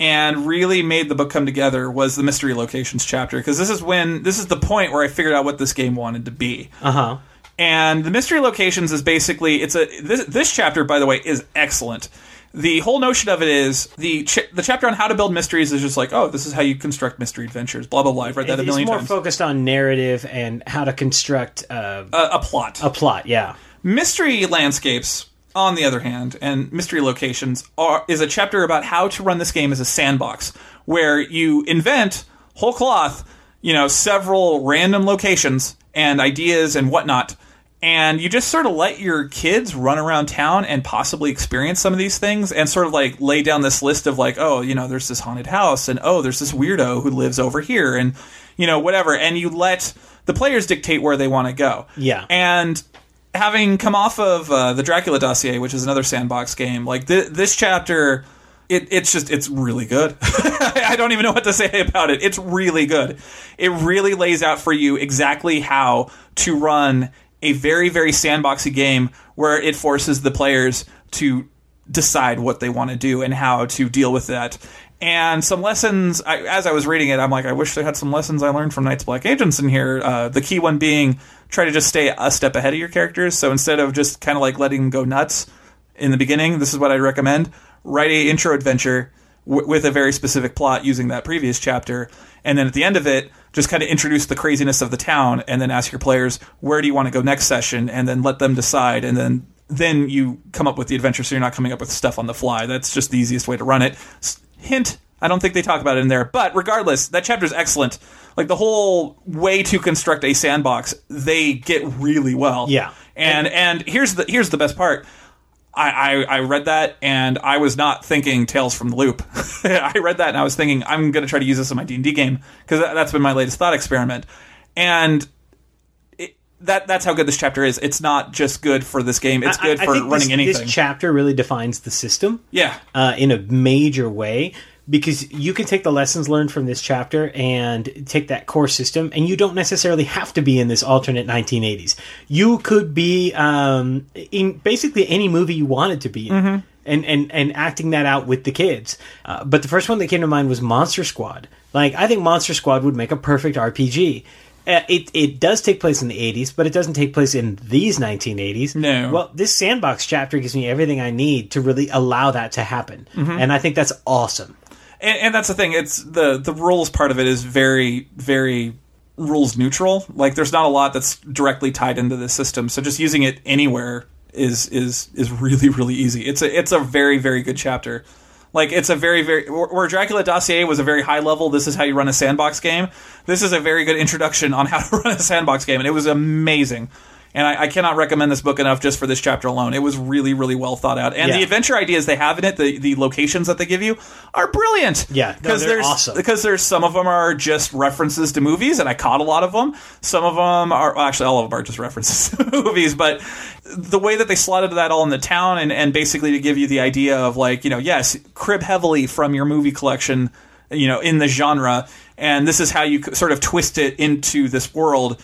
and really made the book come together was the mystery locations chapter because this is when this is the point where I figured out what this game wanted to be. Uh huh. And the mystery locations is basically it's a this, this chapter by the way is excellent. The whole notion of it is the ch- the chapter on how to build mysteries is just like oh this is how you construct mystery adventures blah blah blah. I've read that a million times. It's more focused on narrative and how to construct uh, a, a plot. a plot. Yeah. Mystery landscapes, on the other hand, and mystery locations are is a chapter about how to run this game as a sandbox, where you invent whole cloth, you know, several random locations and ideas and whatnot. And you just sort of let your kids run around town and possibly experience some of these things and sort of like lay down this list of like, oh, you know, there's this haunted house and oh, there's this weirdo who lives over here and, you know, whatever. And you let the players dictate where they want to go. Yeah. And having come off of uh, the Dracula dossier, which is another sandbox game, like th- this chapter, it, it's just it's really good. I don't even know what to say about it. It's really good. It really lays out for you exactly how to run a very very sandboxy game where it forces the players to decide what they want to do and how to deal with that. And some lessons, I, as I was reading it, I'm like, I wish they had some lessons I learned from Night's Black Agents in here. Uh, the key one being try to just stay a step ahead of your characters. So instead of just kind of like letting them go nuts in the beginning, this is what I'd recommend: write a intro adventure w- with a very specific plot using that previous chapter, and then at the end of it, just kind of introduce the craziness of the town, and then ask your players where do you want to go next session, and then let them decide, and then then you come up with the adventure so you're not coming up with stuff on the fly. That's just the easiest way to run it. Hint, I don't think they talk about it in there, but regardless, that chapter is excellent. Like the whole way to construct a sandbox, they get really well. Yeah. And and here's the here's the best part. I, I, I read that and I was not thinking Tales from the Loop. I read that and I was thinking I'm going to try to use this in my D and D game because that's been my latest thought experiment. And it, that that's how good this chapter is. It's not just good for this game; it's good I for running this, anything. This chapter really defines the system. yeah, uh, in a major way because you can take the lessons learned from this chapter and take that core system, and you don't necessarily have to be in this alternate 1980s. You could be um, in basically any movie you wanted to be in. And, and, and acting that out with the kids. Uh, but the first one that came to mind was Monster Squad. Like, I think Monster Squad would make a perfect RPG. Uh, it it does take place in the 80s, but it doesn't take place in these 1980s. No. Well, this sandbox chapter gives me everything I need to really allow that to happen, and I think that's awesome. And, and that's the thing. It's the the rules part of it is very very rules neutral. Like there's not a lot that's directly tied into the system. So just using it anywhere is is is really really easy. It's a it's a very very good chapter. Like it's a very very where Dracula Dossier was a very high level. This is how you run a sandbox game. This is a very good introduction on how to run a sandbox game, and it was amazing. And I, I cannot recommend this book enough just for this chapter alone. It was really, really well thought out, and Yeah. the adventure ideas they have in it, the, the locations that they give you, are brilliant. Yeah, because they're there's awesome. because there's some of them are just references to movies, and I caught a lot of them. Some of them are well, actually all of them are just references to movies, but the way that they slotted that all in the town and, and basically to give you the idea of like you know yes crib heavily from your movie collection you know in the genre and this is how you sort of twist it into this world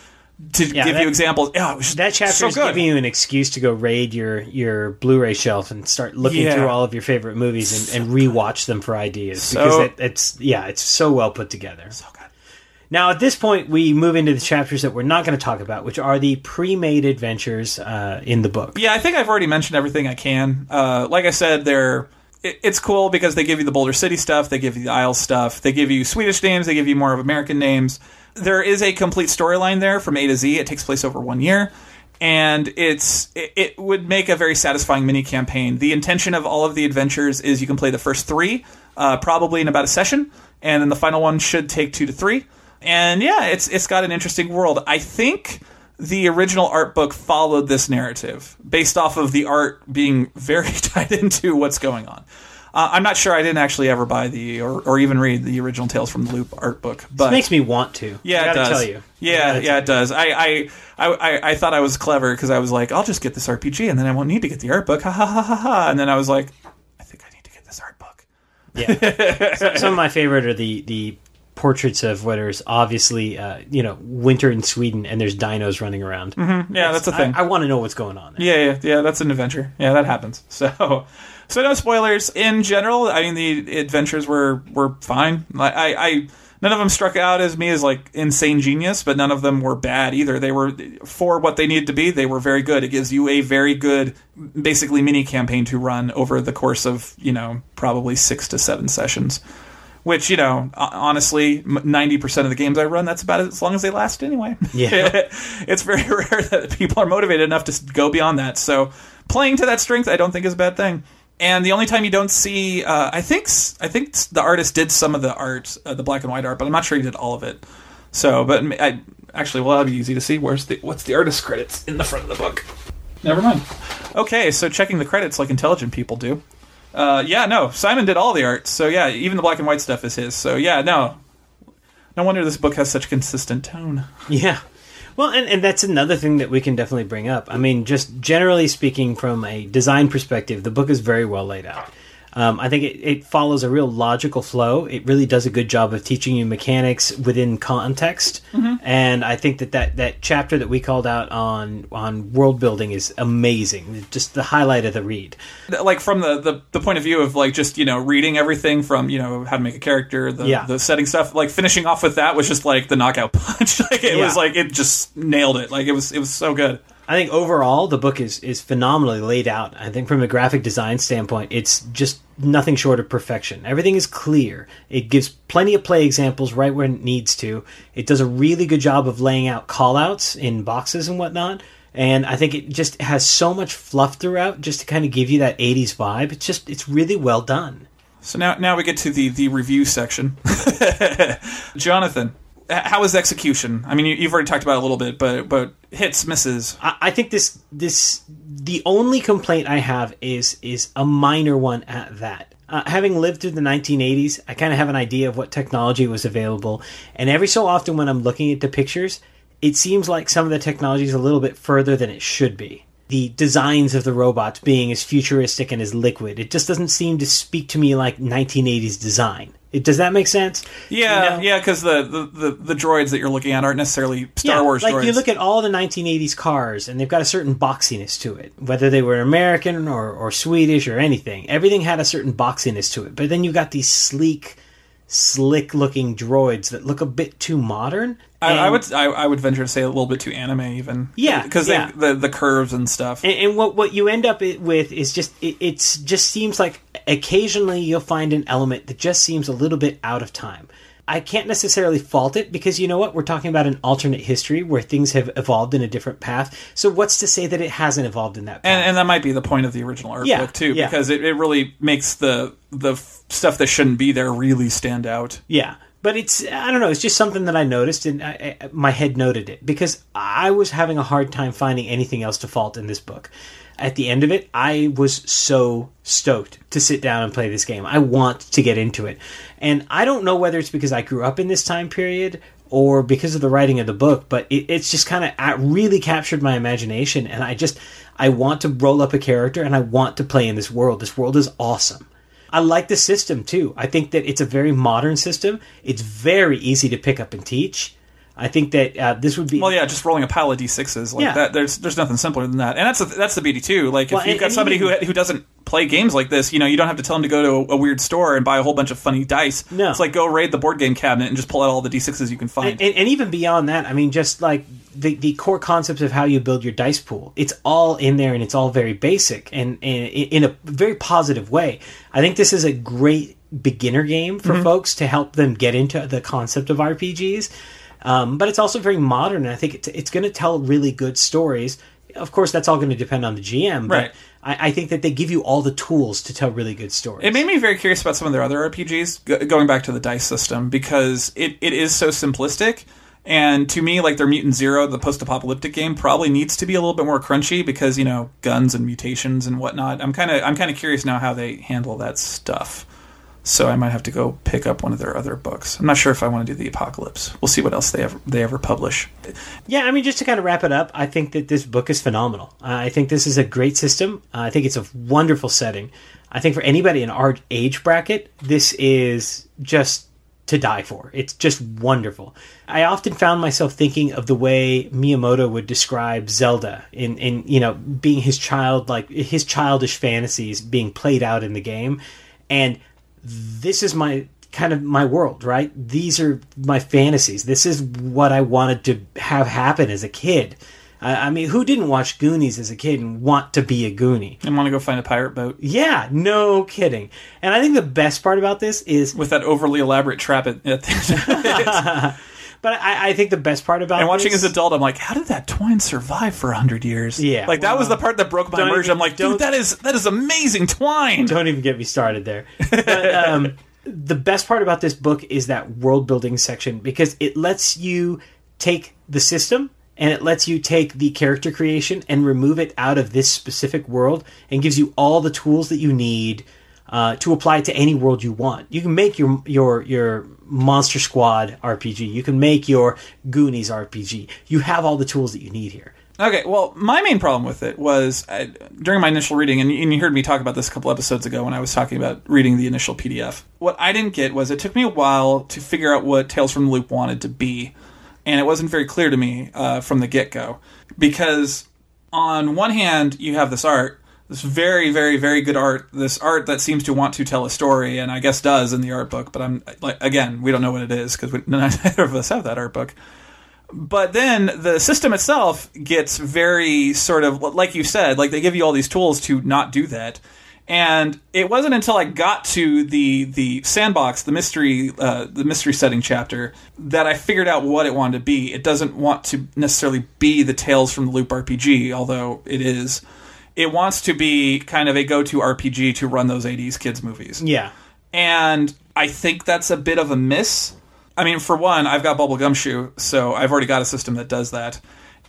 to Yeah, give that- you examples yeah, That chapter so is good. giving you an excuse to go raid your your Blu-ray shelf and start looking Yeah. through all of your favorite movies and, and rewatch them for ideas So- because it, it's yeah, it's so well put together. so good. Now, at this point, we move into the chapters that we're not going to talk about, which are the pre-made adventures uh, in the book. Yeah, I think I've already mentioned everything I can. Uh, like I said, they're it's cool because they give you the Boulder City stuff, they give you the Isles stuff, they give you Swedish names, they give you more of American names. There is a complete storyline there from A to Z. It takes place over one year, and it's it, it would make a very satisfying mini campaign. The intention of all of the adventures is you can play the first three, uh, probably in about a session, and then the final one should take two to three. And yeah, it's it's got an interesting world. I think the original art book followed this narrative based off of the art being very tied into what's going on. Uh, I'm not sure. I didn't actually ever buy the or, or even read the original Tales from the Loop art book, but It makes me want to. yeah, I it does. tell you. Yeah, yeah, it does. I, I, I, I, I thought I was clever because I was like, I'll just get this RPG and then I won't need to get the art book. Ha ha ha ha ha. And then I was like, I think I need to get this art book. Yeah. So- some of my favorite are the the portraits of what is obviously uh, you know winter in Sweden and there's dinos running around. Yeah, that's a thing. I, I want to know what's going on there. Yeah, yeah, yeah. That's an adventure. Yeah, that happens. So, so no spoilers in general. I mean, the adventures were were fine. I, I, I none of them struck out as me as like insane genius, but none of them were bad either. They were for what they needed to be. They were very good. It gives you a very good, basically mini campaign to run over the course of you know probably six to seven sessions. Which you know, honestly, ninety percent of the games I run, that's about as long as they last anyway. Yeah. it's very rare that people are motivated enough to go beyond that. So playing to that strength, I don't think is a bad thing. And the only time you don't see, uh, I think, s- I think the artist did some of the art, uh, the black and white art, but I'm not sure he did all of it. So, but I actually, well, that'd be easy to see. Where's the what's the artist credits in the front of the book? Never mind. Okay, so checking the credits like intelligent people do. Uh, yeah, no, Simon did all the art. So yeah, even the black and white stuff is his. So yeah, no, no wonder this book has such consistent tone. Yeah. Well, and, and that's another thing that we can definitely bring up. I mean, just generally speaking, from a design perspective, the book is very well laid out. Um, I think it, it follows a real logical flow. It really does a good job of teaching you mechanics within context, and I think that, that that chapter that we called out on on world building is amazing. Just the highlight of the read. Like from the, the the point of view of like just you know reading everything from you know how to make a character, the Yeah. the setting stuff. Like finishing off with that was just like the knockout punch. like it was like it just nailed it. Like it was it was so good. I think overall the book is is phenomenally laid out. I think from a graphic design standpoint, it's just nothing short of perfection. Everything is clear. It gives plenty of play examples right where it needs to. It does a really good job of laying out callouts in boxes and whatnot. And I think it just has so much fluff throughout, just to kind of give you that '80s vibe. It's just it's really well done. So now now we get to the the review section. Jonathan, how is execution? I mean, you, you've already talked about a little bit, but but hits, misses. I, I think this this the only complaint I have is is a minor one at that. Uh, having lived through the 1980s, I kind of have an idea of what technology was available, and every so often when I'm looking at the pictures, it seems like some of the technology is a little bit further than it should be. The designs of the robots being as futuristic and as liquid, it just doesn't seem to speak to me like 1980s design. It, does that make sense? Yeah, You know? yeah, because the, the, the, the droids that you're looking at aren't necessarily Star Wars like droids. you look at all the 1980s cars, and they've got a certain boxiness to it. Whether they were American or, or Swedish or anything, everything had a certain boxiness to it. But then you've got these sleek, slick-looking droids that look a bit too modern. I, I would I, I would venture to say a little bit too anime even. Yeah, because yeah. the the curves and stuff. And, and what what you end up with is just it, it's just seems like occasionally you'll find an element that just seems a little bit out of time. I can't necessarily fault it because you know what we're talking about an alternate history where things have evolved in a different path. So what's to say that it hasn't evolved in that path? and, and that might be the point of the original art Yeah, book too, yeah. because it, it really makes the the f- stuff that shouldn't be there really stand out. Yeah, but it's I don't know. It's just something that I noticed, and I, I, my head noted it because I was having a hard time finding anything else to fault in this book. At the end of it, I was so stoked to sit down and play this game. I want to get into it, and I don't know whether it's because I grew up in this time period or because of the writing of the book, but it, it's just kind of uh, really captured my imagination, and I just I want to roll up a character and I want to play in this world. This world is awesome. I like the system too. I think that it's a very modern system. It's very easy to pick up and teach. I think that uh, this would be Well, yeah, just rolling a pile of d6s like Yeah. that. There's there's nothing simpler than that, and that's the, that's the beauty too. Like Well, if you've and- got and somebody even- who who doesn't play games like this, you know, you don't have to tell them to go to a, a weird store and buy a whole bunch of funny dice. No. it's like go raid the board game cabinet and just pull out all the d6s you can find. and, and even beyond that, I mean, just like the the core concepts of how you build your dice pool, it's all in there, and it's all very basic and, and in a very positive way. I think this is a great beginner game for folks to help them get into the concept of RPGs. Um, but it's also very modern, and I think it's, it's going to tell really good stories. Of course, that's all going to depend on the GM, but Right. I, I think that they give you all the tools to tell really good stories. It made me very curious about some of their other RPGs, going back to the dice system, because it, it is so simplistic. And to me, like their Mutant Zero, the post apocalyptic game, probably needs to be a little bit more crunchy because, you know, guns and mutations and whatnot. I'm kinda I'm kinda curious now how they handle that stuff. So I might have to go pick up one of their other books. I'm not sure if I want to do the apocalypse. We'll see what else they ever they ever publish. Yeah, I mean, just to kind of wrap it up, I think that this book is phenomenal. Uh, I think this is a great system. Uh, I think it's a wonderful setting. I think for anybody in our age bracket, this is just to die for. It's just wonderful. I often found myself thinking of the way Miyamoto would describe Zelda in, in you know, being his child, like his childish fantasies being played out in the game. And this is my kind of my world, right? These are my fantasies. This is what I wanted to have happen as a kid. I, I mean, who didn't watch Goonies as a kid and want to be a Goonie? And want to go find a pirate boat Yeah, no kidding. And I think the best part about this is, with that overly elaborate trap at, at the but I, I think the best part about And watching this, as adult, I'm like, how did that twine survive for hundred years? Yeah, like that was the part that broke my immersion. I'm like, dude, that is that is amazing twine. don't even get me started there. But um, the best part about this book is that world building section because it lets you take the system and it lets you take the character creation and remove it out of this specific world and gives you all the tools that you need uh, to apply it to any world you want. You can make your your your Monster Squad RPG. You can make your Goonies RPG. You have all the tools that you need here. Okay, well, my main problem with it was during my initial reading, and, and you heard me talk about this a couple episodes ago when I was talking about reading the initial PDF. What I didn't get was it took me a while to figure out what Tales from the Loop wanted to be, and it wasn't very clear to me uh, from the get go. Because on one hand, you have this art, this very, very, very good art, this art that seems to want to tell a story, and I guess does in the art book. But I'm like, again, we don't know what it is because neither of us have that art book. But then the system itself gets very sort of like you said like they give you all these tools to not do that. And it wasn't until i got to the the sandbox the mystery uh, the mystery setting chapter that i figured out what it wanted to be. It doesn't want to necessarily be the tales from the loop rpg although it is it wants to be kind of a go-to rpg to run those 80s kids movies Yeah. and I think that's a bit of a miss. I mean, for one, I've got Bubblegumshoe, so I've already got a system that does that.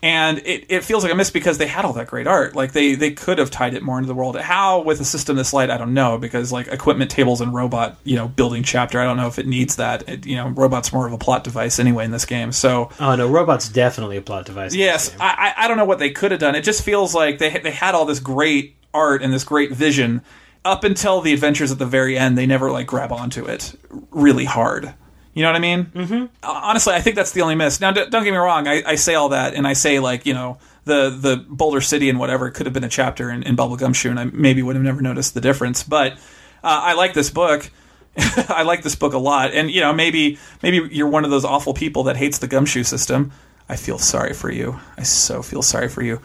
And it, it feels like a miss because they had all that great art. Like they, they could have tied it more into the world. How with a system this light, I don't know because like equipment tables and robot, you know, building chapter, I don't know if it needs that. It, you know, robot's more of a plot device anyway in this game. So Oh no, robot's definitely a plot device. Yes, I I don't know what they could have done. It just feels like they they had all this great art and this great vision up until the adventures at the very end. They never like grab onto it really hard. You know what I mean? Mm-hmm. Honestly, I think that's the only miss. Now, d- don't get me wrong. I, I say all that, and I say like you know the the Boulder City and whatever could have been a chapter in, in Bubblegumshoe, and I maybe would have never noticed the difference. But uh, I like this book. I like this book a lot, and you know maybe maybe you're one of those awful people that hates the gumshoe system. I feel sorry for you. I so feel sorry for you.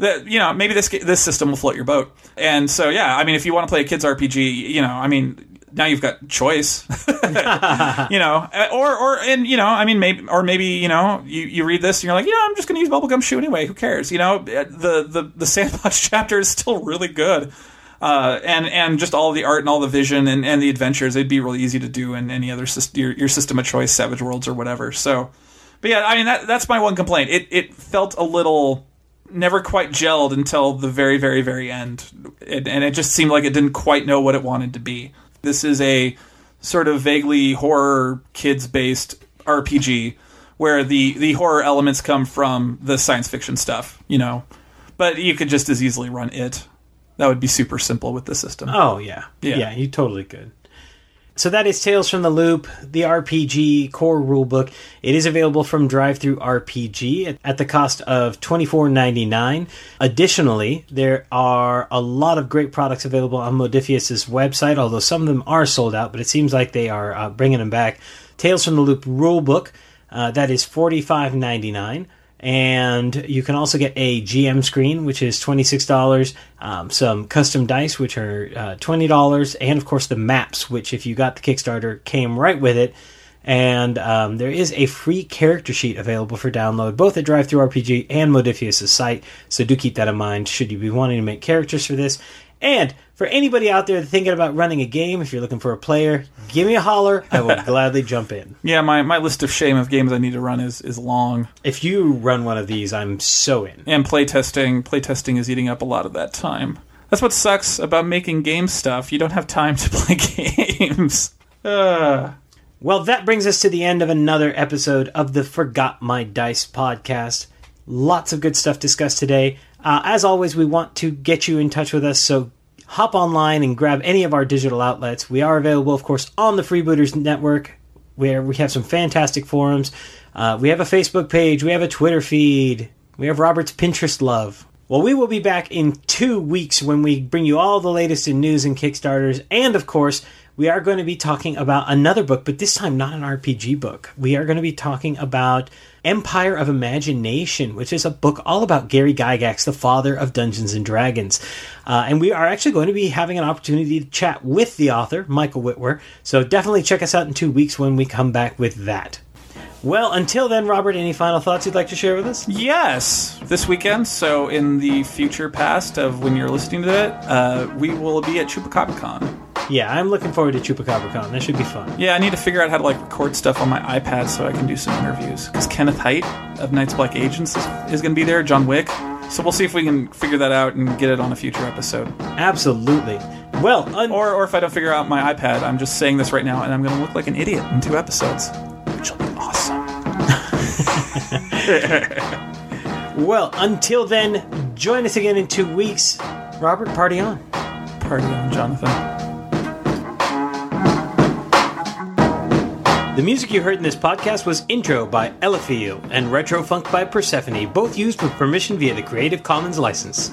That you know maybe this this system will float your boat. And so yeah, I mean if you want to play a kids RPG, you know, I mean now you've got choice. you know, or or and you know, I mean maybe or maybe you know you, you read this and you're like, you know, I'm just going to use Bubblegumshoe anyway. Who cares? You know, the the the sandbox chapter is still really good. Uh, and and just all the art and all the vision and, and the adventures, it'd be really easy to do in any other your, your system of choice, Savage Worlds or whatever. So, but yeah, I mean that that's my one complaint. It it felt a little never quite gelled until the very very very end, it, and it just seemed like it didn't quite know what it wanted to be. This is a sort of vaguely horror kids based RPG where the the horror elements come from the science fiction stuff, you know. But you could just as easily run it. That would be super simple with the system. Oh yeah. Yeah. yeah, you totally could. So that is Tales from the Loop, the RPG core rulebook. It is available from DriveThruRPG at, the cost of twenty four ninety nine. Additionally, there are a lot of great products available on Modiphius's website, although some of them are sold out. But it seems like they are uh, bringing them back. Tales from the Loop rulebook uh, that is forty five ninety nine and you can also get a GM screen, which is twenty six dollars. Um, some custom dice, which are uh, twenty dollars, and of course the maps, which if you got the Kickstarter came right with it. And um, there is a free character sheet available for download, both at DriveThruRPG and Modiphius' site. So do keep that in mind should you be wanting to make characters for this. And for anybody out there thinking about running a game, if you're looking for a player, give me a holler. I will gladly jump in. Yeah, my, my list of shame of games I need to run is, is long. If you run one of these, I'm so in. And playtesting playtesting is eating up a lot of that time. That's what sucks about making game stuff. You don't have time to play games. Uh. Well, that brings us to the end of another episode of the Forgot My Dice podcast. Lots of good stuff discussed today. Uh, as always, we want to get you in touch with us, so hop online and grab any of our digital outlets. We are available, of course, on the Freebooters Network, where we have some fantastic forums. Uh, we have a Facebook page, we have a Twitter feed, we have Robert's Pinterest love. Well, we will be back in two weeks when we bring you all the latest in news and Kickstarters, and of course, we are going to be talking about another book, but this time not an RPG book. We are going to be talking about Empire of Imagination, which is a book all about Gary Gygax, the father of Dungeons and Dragons. Uh, and we are actually going to be having an opportunity to chat with the author, Michael Witwer. So definitely check us out in two weeks when we come back with that. Well, until then, Robert, any final thoughts you'd like to share with us? Yes, this weekend. So, in the future past of when you're listening to it, uh, we will be at ChupacabraCon. Yeah, I'm looking forward to ChupacabraCon. That should be fun. Yeah, I need to figure out how to like record stuff on my iPad so I can do some interviews. Because Kenneth Hite of Night's Black Agents is, is going to be there. John Wick. So we'll see if we can figure that out and get it on a future episode. Absolutely. Well, un- Or, or if I don't figure out my iPad, I'm just saying this right now, and I'm going to look like an idiot in two episodes, which will be awesome. well, until then, join us again in two weeks. Robert, party on. Party on, Jonathan. The music you heard in this podcast was Intro by Elifiel and Retro Funk by Persephone, both used with permission via the Creative Commons license.